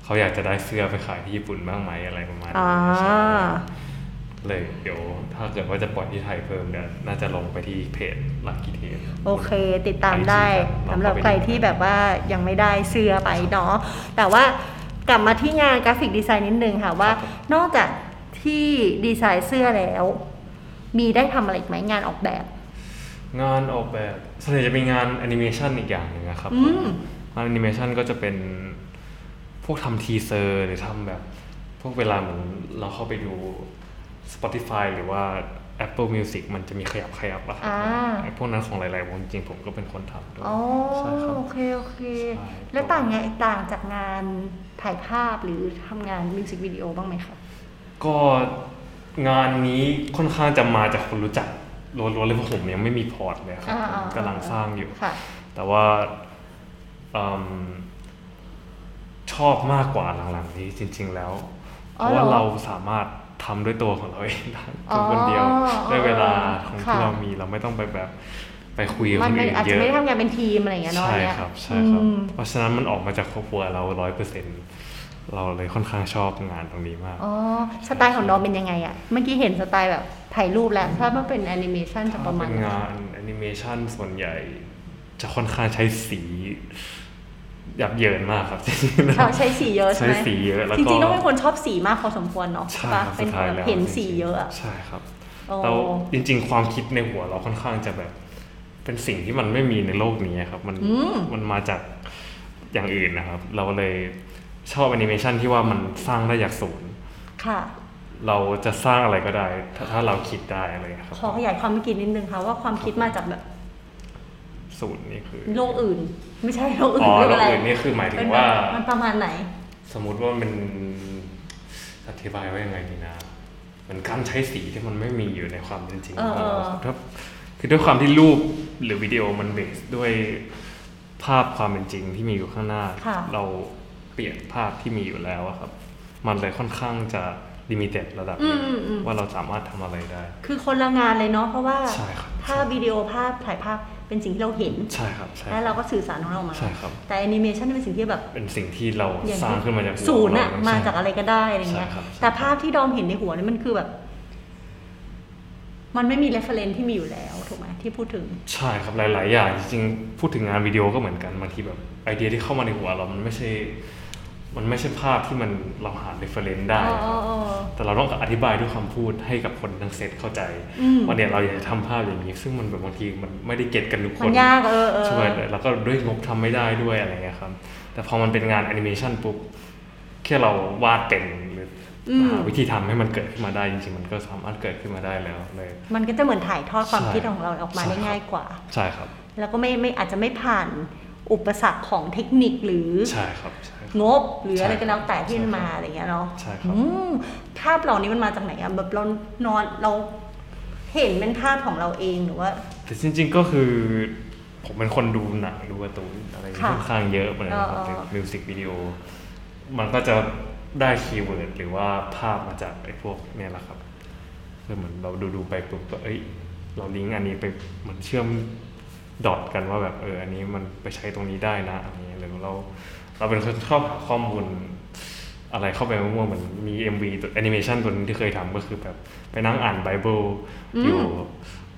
เขาอยากจะได้เสื้อไปขายที่ญี่ปุ่นบ้างไหมอะไรประมาณอ่านี้ใช่เลยเดี๋ยวถ้าเกิดว่าจะปล่อยที่ไทยเพิ่มเนี่ยน่าจะลงไปที่เพจลักกี้เทนโอเค ติดตามได้ไปที่สำหรับเราเข้าไปใครที่แบบว่ายังไม่ได้เสื้อไปเนาะแต่ว่ากลับมาที่งานกราฟิกดีไซน์นิดนึงค่ะว่านอกจากที่ดีไซน์เสื้อแล้ว มีได้ทำอะไรอีกไหมงานออกแบบ งานออกแบบส่วนใหญ่จะเป็นงานแอนิเมชันอีกอย่างหนึ่งนะครับอืมงานแอนิเมชันก็จะเป็น พวกทำ teaser หรือทำแบบ พวกเวลาเหมือนเราเข้าไปดู Spotify หรือว่า Apple Music มันจะมีขยับขยับอะครับอ่าไอ้พวกนั้นของหลายๆวงจริงๆผมก็เป็นคนทำด้วยอ๋อใช่ครับโอเคโอเคใช่แล้วต่างไงต่างจากงานถ่ายภาพหรือทำงาน music video บ้างไหมคะก็งานนี้ค่อนข้างจะมาจากคนรู้จักล้วนๆเลยเพราะผมยังไม่มี port เลยครับอ่าอ่ากำลังสร้างอยู่ค่ะแต่ว่าอืม ชอบมากกว่าหลังๆนี้จริง ๆ แล้ว เพอ๋อราะเหรอว่าเราสามารถทำด้วยตัวของเราเองได้อ๋อตัวคนเดียวอ๋อด้วยเวลาของค่ะที่เรามีเราไม่ต้องไปแบบไปคุยกับมัคนนไม่อื่นอาจเยจะอะไม่ได้ทำงานเป็นทีมอะไรอย่างเงี้ยเนาะใช่อันเนี้ยครับใช่ครับอืมเพราะฉะนั้นมันออกมาจากครอบครัวเราร้อยเปอร์เซ็นเราเลยค่อนข้างชอบงานตรงนี้มาก อ๋อ สไตล์ของน้องเป็นยังไงอะ เมื่อกี้เห็นสไตล์แบบถ่ายรูปแล้ว ถ้ามันเป็นแอนิเมชันจะประมาณเป็นไหนงานแอนิเมชันส่วนใหญ่ จะค่อนข้างใช้สี ยับเยินมากครับใช้ใช้สีเยอะใช่ไหมใช้สีเยอะแล้วก็จริงๆต้องเป็นคนชอบสีมากพอสมควรเนาะใช่ปะครับเป็นสุดคท้านยแบบแล้วเห็นจริงๆสีเยอะอะใช่ครับโอ้แล้วจริง ๆ ความคิดในหัวเราค่อนข้างจะแบบเป็นสิ่งที่มันไม่มีในโลกนี้ครับ มันอืมมันมาจากอย่างอื่นนะครับ เราเลยชอบแอนิเมชันที่ว่ามันสร้างได้จากศูนย์ค่ะ เราจะสร้างอะไรก็ได้ ถ้าถ้าเราคิดได้อะไรอย่างเงี้ยครับขอขยายความเมื่อกี้นิดนึงค่ะว่าความคิดมาจากแบบ ศูนย์นี่คือโลกอื่น ไม่ใช่โลกอื่อ๋นอเรื่โลองกอะไรอื่นนี่คือหมายถึเป็งนแบว่าบมันประมาณไหน สมมุติว่ามันอธิบายว่ายังไงดีนะเหมือนการใช้สีที่มันไม่มีอยู่ในความเป็นจริงเออของเราเออครับถ้าคือด้วยความที่รูปหรือวิดีโอมัน base ด้วยภาพความเป็นจริงที่มีอยู่ข้างหน้าค่ะเราเปลี่ยนภาพที่มีอยู่แล้วอะครับ มันเลยค่อนข้างจะ limited ระดับหอืนึมงอืมอืมว่าเราสามารถทำอะไรได้ คือคนละงานเลยเนาะเพราะว่าใช่ครับถ้าวิดีโอภาพถ่ายภาพ เป็นสิ่งที่เราเห็น ใช่ครับใช่แล้วเราก็สื่อสารของเราออกมา ใช่ครับ แต่แอนิเมชันเป็นสิ่งที่แบบ เป็นสิ่งที่เราอย่างสร้างขึ้นมาจากหัวศูนย์อะเรมาใช่จากอะไรก็ได้อะไรเงี้ย ใช่ครับใช่แต่ภาพที่ดอมเห็นในหัวนี่มันคือแบบ มันไม่มี reference ที่มีอยู่แล้วถูกไหมที่พูดถึง ใช่ครับหลาย ๆ อย่างจริงๆพูดถึงงานวิดีโอก็เหมือนกันบางทีแบบไอเดียที่เข้ามาในหัวเรามันไม่ใช่ มันไม่ใช่ภาพที่มันเราหา reference ได้อ๋อครับอ๋ออ๋อแต่เราต้องอธิบายด้วยคำพูดให้กับคนทั้งเซตเข้าใจอืมว่าเนี่ยเราอยากจะทำภาพอย่างนี้ ซึ่งมันแบบบางทีมันไม่ได้ get กันทุกคมันนยากเออเออช่วยเลยแล้วก็ด้วยงบทำไม่ได้ด้วยอะไรเงี้ยครับ แต่พอมันเป็นงานแอนิเมชันปุ๊บแค่เราวาดเป็นหรืออืมหาวิธีทำให้มันเกิดขึ้นมาได้จริงๆมันก็สามารถเกิดขึ้นมาได้แล้วเลย มันก็จะเหมือนถ่ายทอดความใช่คิดของเราออกมาใช่ได้ครับง่ายกว่า ใช่ครับ แล้วก็ไม่ไม่อาจจะไม่ผ่านอุปสรรคของเทคนิคหรือใช่ครับใช่ครับ งบหรืออะไรใช่ก็แล้วแต่ที่ใช่มันครับมาอะไรเงี้ยเนาะใช่ครับอืมภาพเหล่านี้มันมาจากไหนอะแบบเรานอนเราเห็นเป็นภาพของเราเองหรือว่า แต่จริง ๆก็คือผมเป็นคนดูหนังดูการ์ตูนอะไรค่ะค่อนข้างเยอะเหมือนกันครับเออเออ music video มันก็จะได้ keyword หรือว่าภาพมาจากไอ้พวกเนี่ยแหละครับคือเหมือนเราดูดูๆไปปุ๊บก็เอ้ย เราลิงก์อันนี้ไปเหมือนเชื่อม dot กันว่าแบบเอออันนี้มันไปใช้ตรงนี้ได้นะอะไรเงี้ยหรือเรา เราเป็นคนชอบหาข้อมูลอะไรเข้าไปมั่วๆเหมือนมี MV ตัวแอนิเมชันตัวนึงที่เคยทำก็คือแบบไปนั่งอ่านไบเบิลอืมอยู่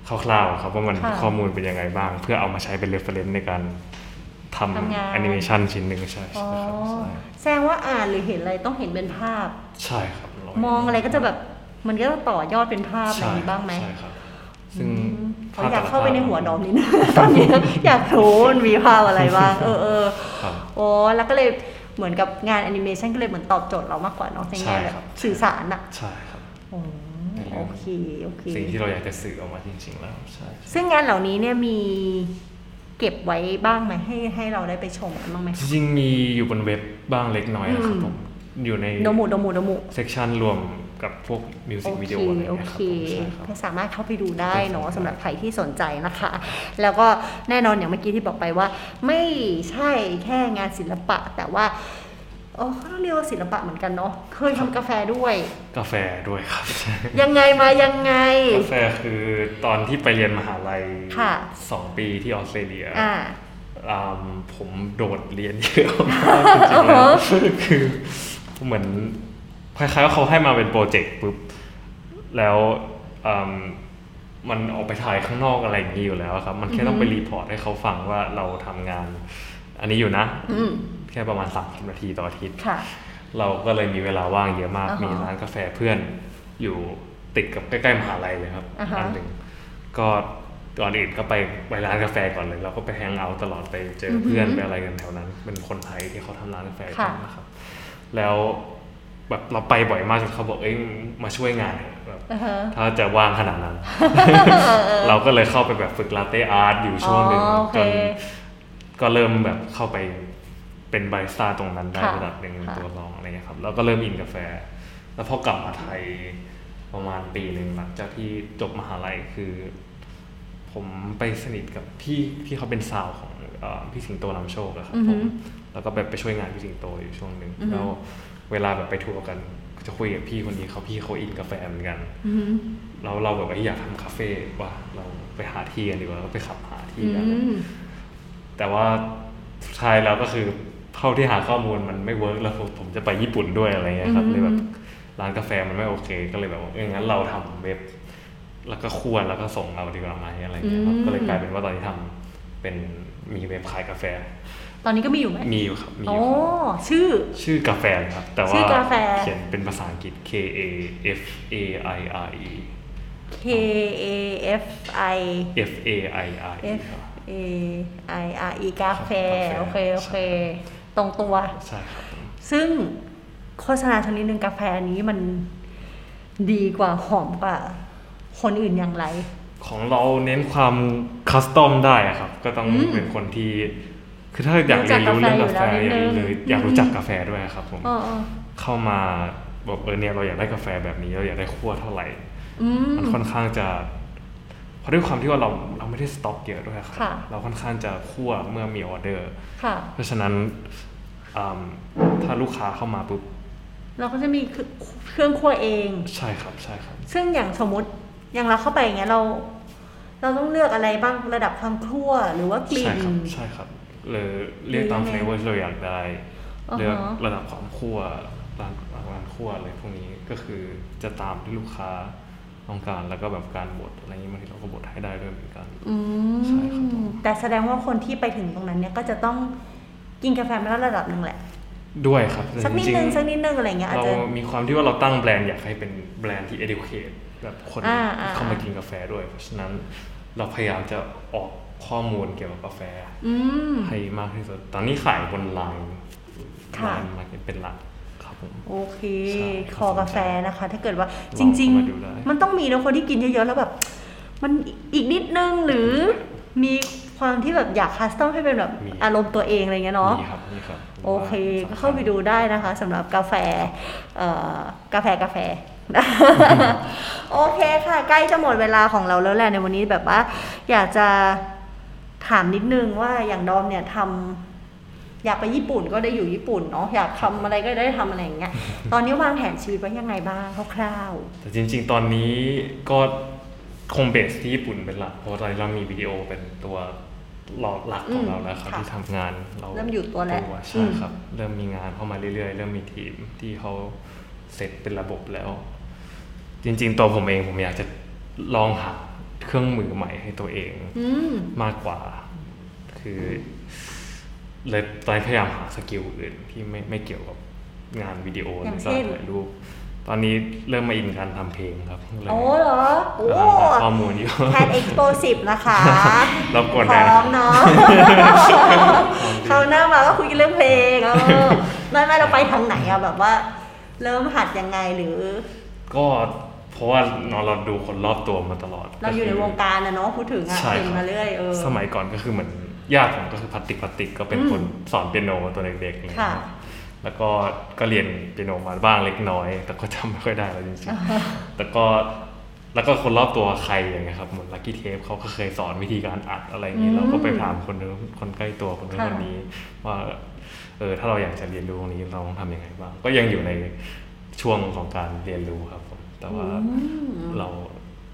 คร่าวๆครับว่ามันค่ะข้อมูลเป็นยังไงบ้าง เพื่อเอามาใช้เป็น reference ในการทำงานำแอนิเมชันชิ้นหนึ่งใช่อ๋อใช่ครับใช่แสดงว่าอ่านหรือเห็นอะไรต้องเห็นเป็นภาพ ใช่ครับเามองอะไรก็จะแบบมันก็จะต่อยอดเป็นภาพอะไรอย่างนี้บ้างไหม ใช่ครับ ซึ่งเขาอยากเข้าไปในหัวดอมนิดนึงตอนนี้อยากรู้มันมีภาพอะไรบ้างเออเออครับโอ้แล้วก็เลยเหมือนกับงานแอนิเมชันก็เลยเหมือนตอบโจทย์เรามากกว่าเนาะในใช่แง่แบบครับสื่อสารอะใช่ครับโอ้โอเคโอเคสิ่งที่เราอยากจะสื่อออกมาจริง ๆ แล้วใช่ซึ่งงานเหล่านี้เนี่ยมีเก็บไว้บ้างไหมให้ให้เราได้ไปชมกันบ้างไหมจริงๆมีอยู่บนเว็บบ้างเล็กน้อยนะครับอืมผมอยู่ในโดมูโดมูโดมูเซกชันรวม กับพวกมิวสิโอกวิเคดีโออะไรโอเงี้ยคเครับผมใช่ครับก็สามารถเข้าไปดูได้เนาะได้สำหรับใครที่สนใจนะคะ แล้วก็แน่นอนอย่างเมื่อกี้ที่บอกไปว่า ไม่ใช่แค่งานศิลปะ แต่ว่าเออเขาต้องเรียกว่าศิลปะเหมือนกันเนาะเคยทำกาแฟด้วย กาแฟด้วยครับ ยังไงมายังไง กาแฟคือตอนที่ไปเรียนมหาลัยค่ะสองปีที่ออสเตรเลียอ่าอ่าผมโดดเรียนเยอะมากจริงๆแล้วคือเหมือน คล้ายๆว่าเขาให้มาเป็น project ปุ๊บแล้วอืมมันออกไปถ่ายข้างนอกอะไรอย่างนี้อยู่แล้วครับ มันแค่ต้องไป report ให้เขาฟังว่าเราทำงาน อันนี้อยู่นะอืมแค่ประมาณสามสิบนาทีต่ออาทิตย์ค่ะเราก็เลยมีเวลาว่างเยอะมากอ่าฮะมีร้านกาแฟเพื่อนอยู่ติดกับใกล้ๆมหาลัยเลยครับอ่าฮะอันหนึ่งก็ก่อนอื่นก็ไปไปร้านกาแฟก่อนเลยเราก็ไปแฮงเอาท์ตลอดไปเจอเพื่อนไปอะไรกันแถวนั้น เป็นคนไทยที่เขาทำร้านกาแฟกันนะครับ แล้ว แบบเราไปบ่อยมากจนเขาบอกเอ้ยมาช่วยงานเถอะแบบอ่าฮะถ้าจะว่างขนาดนั้น เราก็เลยเข้าไปแบบฝึกลาเต้อาร์ตอยู่ช่วงหนึ่งอ๋อโอเคจนก็เริ่มแบบเข้าไปเป็นบาริสต้าตรงนั้นได้ค่ะระดับหนึ่งค่ะตัวรองอะไรเงี้ยครับแล้วก็เริ่มอินกาแฟ แล้วพอกลับมาไทยประมาณปีหนึ่งหลังจากที่จบมหาลัยคือ ผมไปสนิทกับพี่ที่เขาเป็นสาวของเอ่อพี่สิงโตนำโชคอะครับอือผฮึมแล้วก็แบบไปช่วยงานพี่สิงโตอยู่ช่วงหนึ่งอือฮึแล้ว เวลาแบบไปทัวร์กันก็จะคุยกับพี่คนนี้เขาพี่เขาอินกาแฟเหมือนกันอืมเราเราแบบว่าอยากทำคาเฟ่ว่าเราไปหาที่กันดีกว่าก็ไปขับหาที่อืกันมแต่ว่าสุดท้ายแล้วก็คือเท่าที่หาข้อมูลมันไม่เวิร์กแล้วผมผมจะไปญี่ปุ่นด้วยอะไรเงี้ยครับอืมเลยแบบร้านกาแฟมันไม่โอเค ก็เลยแบบว่าเอองั้นเราทำเว็บ แล้วก็คั่วแล้วก็ส่งเอาดีกว่าไหมอะไรเงี้ยครับก็เลยกลายเป็นว่าตอนนี้ทำเป็นมีเว็บขายกาแฟ ตอนนี้ก็มีอยู่ไหมมีอยู่ครับมีอโอ้ยู่ครับชื่อ ชื่อกาแฟนะครับ แต่ชื่ว่าอกาแฟ เขียนเป็นภาษาอังกฤษ K A F A I R E K A F I F A I R E F A I R E กาแฟกาแฟ โอเคโอเค ตรงตัว ใช่ครับ ซึ่งโฆษณาชนิดหนึ่งกาแฟนี้มันดีกว่าหอมกว่า คนอื่นอย่างไร ของเราเน้นความคัสตอมได้อะครับ ก็ต้องอืมเป็นคนที่ คือถ้าอยากเรียนรู้เรื่องกาแฟรู้จักกาแฟอยู่แล้วนิดนึงหรืออยากรู้จักกาแฟด้วยครับผมอ๋ออ๋อเข้ามาบอกเออเนี่ยเราอยากได้กาแฟแบบนี้เราอยากได้คั่วเท่าไหร่อืมมันค่อนข้างจะเพราะด้วยความที่ว่าเราเราไม่ได้สต็อกเยอะด้วยครับค่ะเราค่อนข้างจะคั่วเมื่อมีออเดอร์ค่ะเพราะฉะนั้นอืมถ้าลูกค้าเข้ามาปุ๊บเราก็จะมีเครื่องคั่วเอง ใช่ครับใช่ครับ ซึ่งอย่างสมมติอย่างเราเข้าไปอย่างเงี้ยเรา เราต้องเลือกอะไรบ้างระดับความคั่วหรือว่ากลิ่ใช่นครับใช่ครับ เลยเรียกตามหรือเฟยังไงเวอร์ที่เราอยากได้อ่าฮะเลือกระดับความคั่วร้านร้านคั่วอะไรพวกนี้ก็คือจะตามที่ลูกค้าต้องการแล้วก็แบบการบดอะไรอย่างนี้บางทีเราก็บดให้ได้ด้วยเหมือนกันอืใช่ครับผมมแต่แสดงว่าคนที่ไปถึงตรงนั้นเนี่ยก็จะต้องกินกาแฟมาแล้วระดับหนึ่งแหละ ด้วยครับสักนิดจริงนึงๆสักนิดนึงอะไรเงี้ยอาจเราจะมีความที่ว่าเราตั้งแบรนด์อยากให้เป็นแบรนด์ที่ educate แบบคนอ่าอ่าเข้ามากินกาแฟด้วย เพราะฉะนั้นเราพยายามจะออก ข้อมูลเกี่ยวกับกาแฟอืมให้มากที่สุด ตอนนี้ขายบนไลน์ค่ะไลน์มาเป็นหลักคครับผมโอเคใช่คอกาแฟนะคะ ถ้าเกิดว่าลจองริงเข้ามาดูได้ๆมันต้องมีนะคนที่กินเยอะๆแล้วแบบ มันอีกนิดนึงหรือมีความที่แบบอยากคัสตอมให้เป็นแบบมีอารมณ์ตัวเองอะไรเงี้ยเนาะนี่ครับนี่ครับโอเคก็เข้าไปดูได้นะคะสำหรับกาแฟเอ่อกาแฟกาแฟ โอเคค่ะ ใกล้จะหมดเวลาของเราแล้วแหละในวันนี้แบบว่า อยากจะ ถามนิดนึงว่าอย่างดอมเนี่ยทำอยากไปญี่ปุ่นก็ได้อยู่ญี่ปุ่นเนาะอยากทำอะไรก็ได้ทำอะไรอย่างเงี้ยตอนนี้วางแผนชีวิตไว้ยังไงบ้างคร่าวแต่จริง ๆ ตอนนี้ก็คงเบสที่ญี่ปุ่นเป็นหลักเพราะว่าตอนนี้เรามีวิดีโอเป็นตัวหลอกหลักของเราแล้วครับอืมค่ะที่ทำงานเราเริ่มอยู่ตัวแล้วใช่ครับ เริ่มมีงานเข้ามาเรื่อยๆ เริ่มมีทีมที่เขาเสร็จเป็นระบบแล้ว จริง ๆ ตัวผมเองผมอยากจะลองหา เครื่องมือใหม่ให้ตัวเองๆอืมมากกว่า คือเลยตอนนี้พยายามหาสกิลอื่นที่ไม่ไม่เกี่ยวกับงานวิดีโออย่างหรือเช่นถ่ายรูป ตอนนี้เริ่มมาอินการทำเพลงครับเลยโอ้เหรอโอ้กำลังหาข้อมูลอยู่แพทเอ็กซ์โปสิบนะคะรบกวนพได้ร้อนะมเนาะเขาวหน้ามาก็คุยกันเรื่องเพลงเออไม่ไม่เราไปทางไหนอะแบบว่า เริ่มหัดยังไงหรือ ก็ เพราะว่าเนอะเราดูคนรอบตัวมาตลอด เราอยู่ในวงการนะเนาะพูดถึงอะใช่เห็นครับมาเรื่อยเออสมัยก่อนก็คือเหมือนญาติผมก็คือพัตติกพัตติกก็เป็นอืมคนสอนเปียโนตัวเด็กๆอย่างเงี้ยค่ะครับแล้วก็ก็เรียนเปียโนมาบ้างเล็กน้อย แต่ก็จำไม่ค่อยได้แล้วจริงๆแต่ก็แล้วก็คนรอบตัวใครอย่างเงี้ยครับเหมือนลักกี้เทปเขาก็เคยสอนวิธีการอัดอะไรอย่างงี้อืมเราก็ไปถามคนนู้นคนใกล้ตัวคนนู้นค่ะคนนี้ ว่าเออถ้าเราอยากจะเรียนรู้ตรงนี้เราต้องทำยังไงบ้างก็ยังอยู่ในช่วงของการเรียนรู้ครับผม แต่ว่าอืมเรา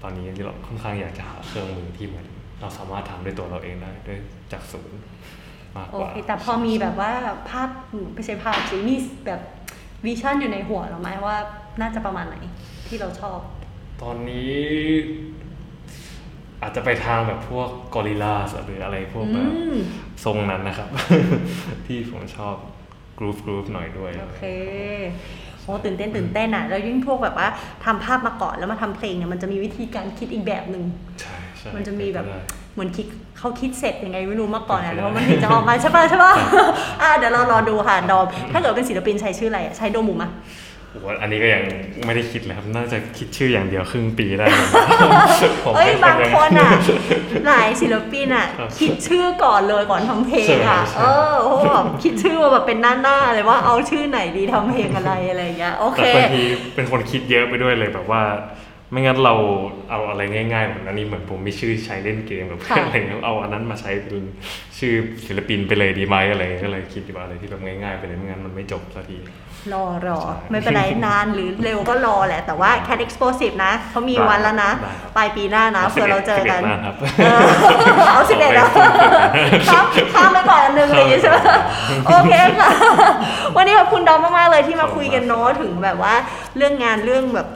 ตอนนี้เราค่อนข้างอยากจะหาเครื่องมือที่เหมือนเราสามารถทำด้วยตัวเราเองได้ด้วยจากศูนย์มากกว่าโอเคแต่พอมีแบบว่าภาพไม่ใช่ภาพสิมีแบบ vision อยู่ในหัวเราไหมว่าน่าจะประมาณไหนที่เราชอบ ตอนนี้ อาจจะไปทางแบบพวก Gorillaz หรืออะไรพวกแบบอืมทรงนั้นนะครับ ที่ผมชอบ groove groove หน่อยด้วย โอเคโอ้ตื่นเต้นตื่นเต้นอะ แล้วยิ่งพวกแบบว่าทำภาพมาก่อนแล้วมาทำเพลงเนี่ยมันจะมีวิธีการคิดอีกแบบหนึ่งใช่ใช่มันจะมีแบบได้เหมือนคิดเขาคิดเสร็จยังไงไม่รู้มาก่อนอะเป็นไปได้แล้วมันถึงจะออกมาใช่ป่ะใช่ป่ะอะเดี๋ยวเรารอดูค่ะดอมถ้าเกิดเป็นศิลปินใช้ชื่ออะไรอะใช้โดมุมะ โอ้โหอันนี้ก็ยังไม่ได้คิดเลยครับ น่าจะคิดชื่ออย่างเดียวครึ่งปีได้เลยผมเอ้ยป็บางคนอะยังหลายศิลปินอะครับคิดชื่อก่อนเลยก่อนทำเพลงอะใช่ไหมใช่เออโอ้โหแบบคิดชื่อมาแบบเป็นหน้าๆเลยว่าเอาชื่อไหนดีทำเพลงอะไรอะไรอย่างเงี้ย โอเคแต่บางทีเป็นคนคิดเยอะไปด้วยเลยแบบว่าไม่งั้นเราเอาอะไรง่ายๆเหมือนอันนี้เหมือนผมมีชื่อใช้เล่นเกมกับเพื่อนค่ะอะไรเงี้ยเอาอันนั้นมาใช้เป็นชื่อศิลปินไปเลยดีไหมอะไรเงี้ยก็เลยคิดว่าอะไรที่แบบง่ายๆไปเลยไม่งั้นมันไม่จบสักที รอรอใช่ไม่เป็นไรนานหรือเร็วก็รอแหละ แต่ว่า Cat Explosive นะเขามีได้วันแล้วนะได้ครับปลายปีหน้านะเผื่อเราเจอกัน11นะครับเออเอาสิบเอ็ดแล้วข้ามข้ามไปก่อนอันหนึงอะไรอย่างงี้ใช่ไหมโอเคค่ะ วันนี้ขอบคุณดอมมาก ๆ เลยที่มาคุยกันเนาะถึงแบบว่าเรื่องงานเรื่องแบบ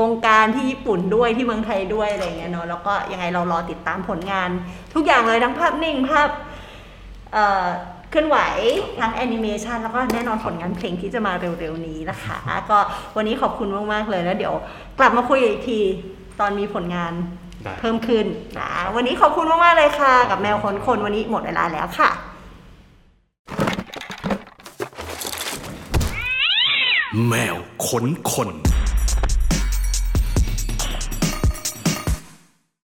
วงการที่ญี่ปุ่นด้วยที่เมืองไทยด้วยอะไรอย่างเงี้ยเนาะแล้วก็ยังไงเรารอติดตามผลงาน ทุกอย่างเลยทั้งภาพนิ่งภาพเอ่อ เคลื่อนไหวทั้งแอนิเมชันแล้วก็แน่นอนผลงานเพลงที่จะมาเร็วๆนี้นะคะ ก็วันนี้ขอบคุณมากๆเลยแล้วเดี๋ยวกลับมาคุยอีกทีตอนมีผลงานเพิ่มขึ้นนะวันนี้ขอบคุณมากๆเลยค่ะ กับแมวคนคนวันนี้หมดเวลาแล้วค่ะ แมวขนคน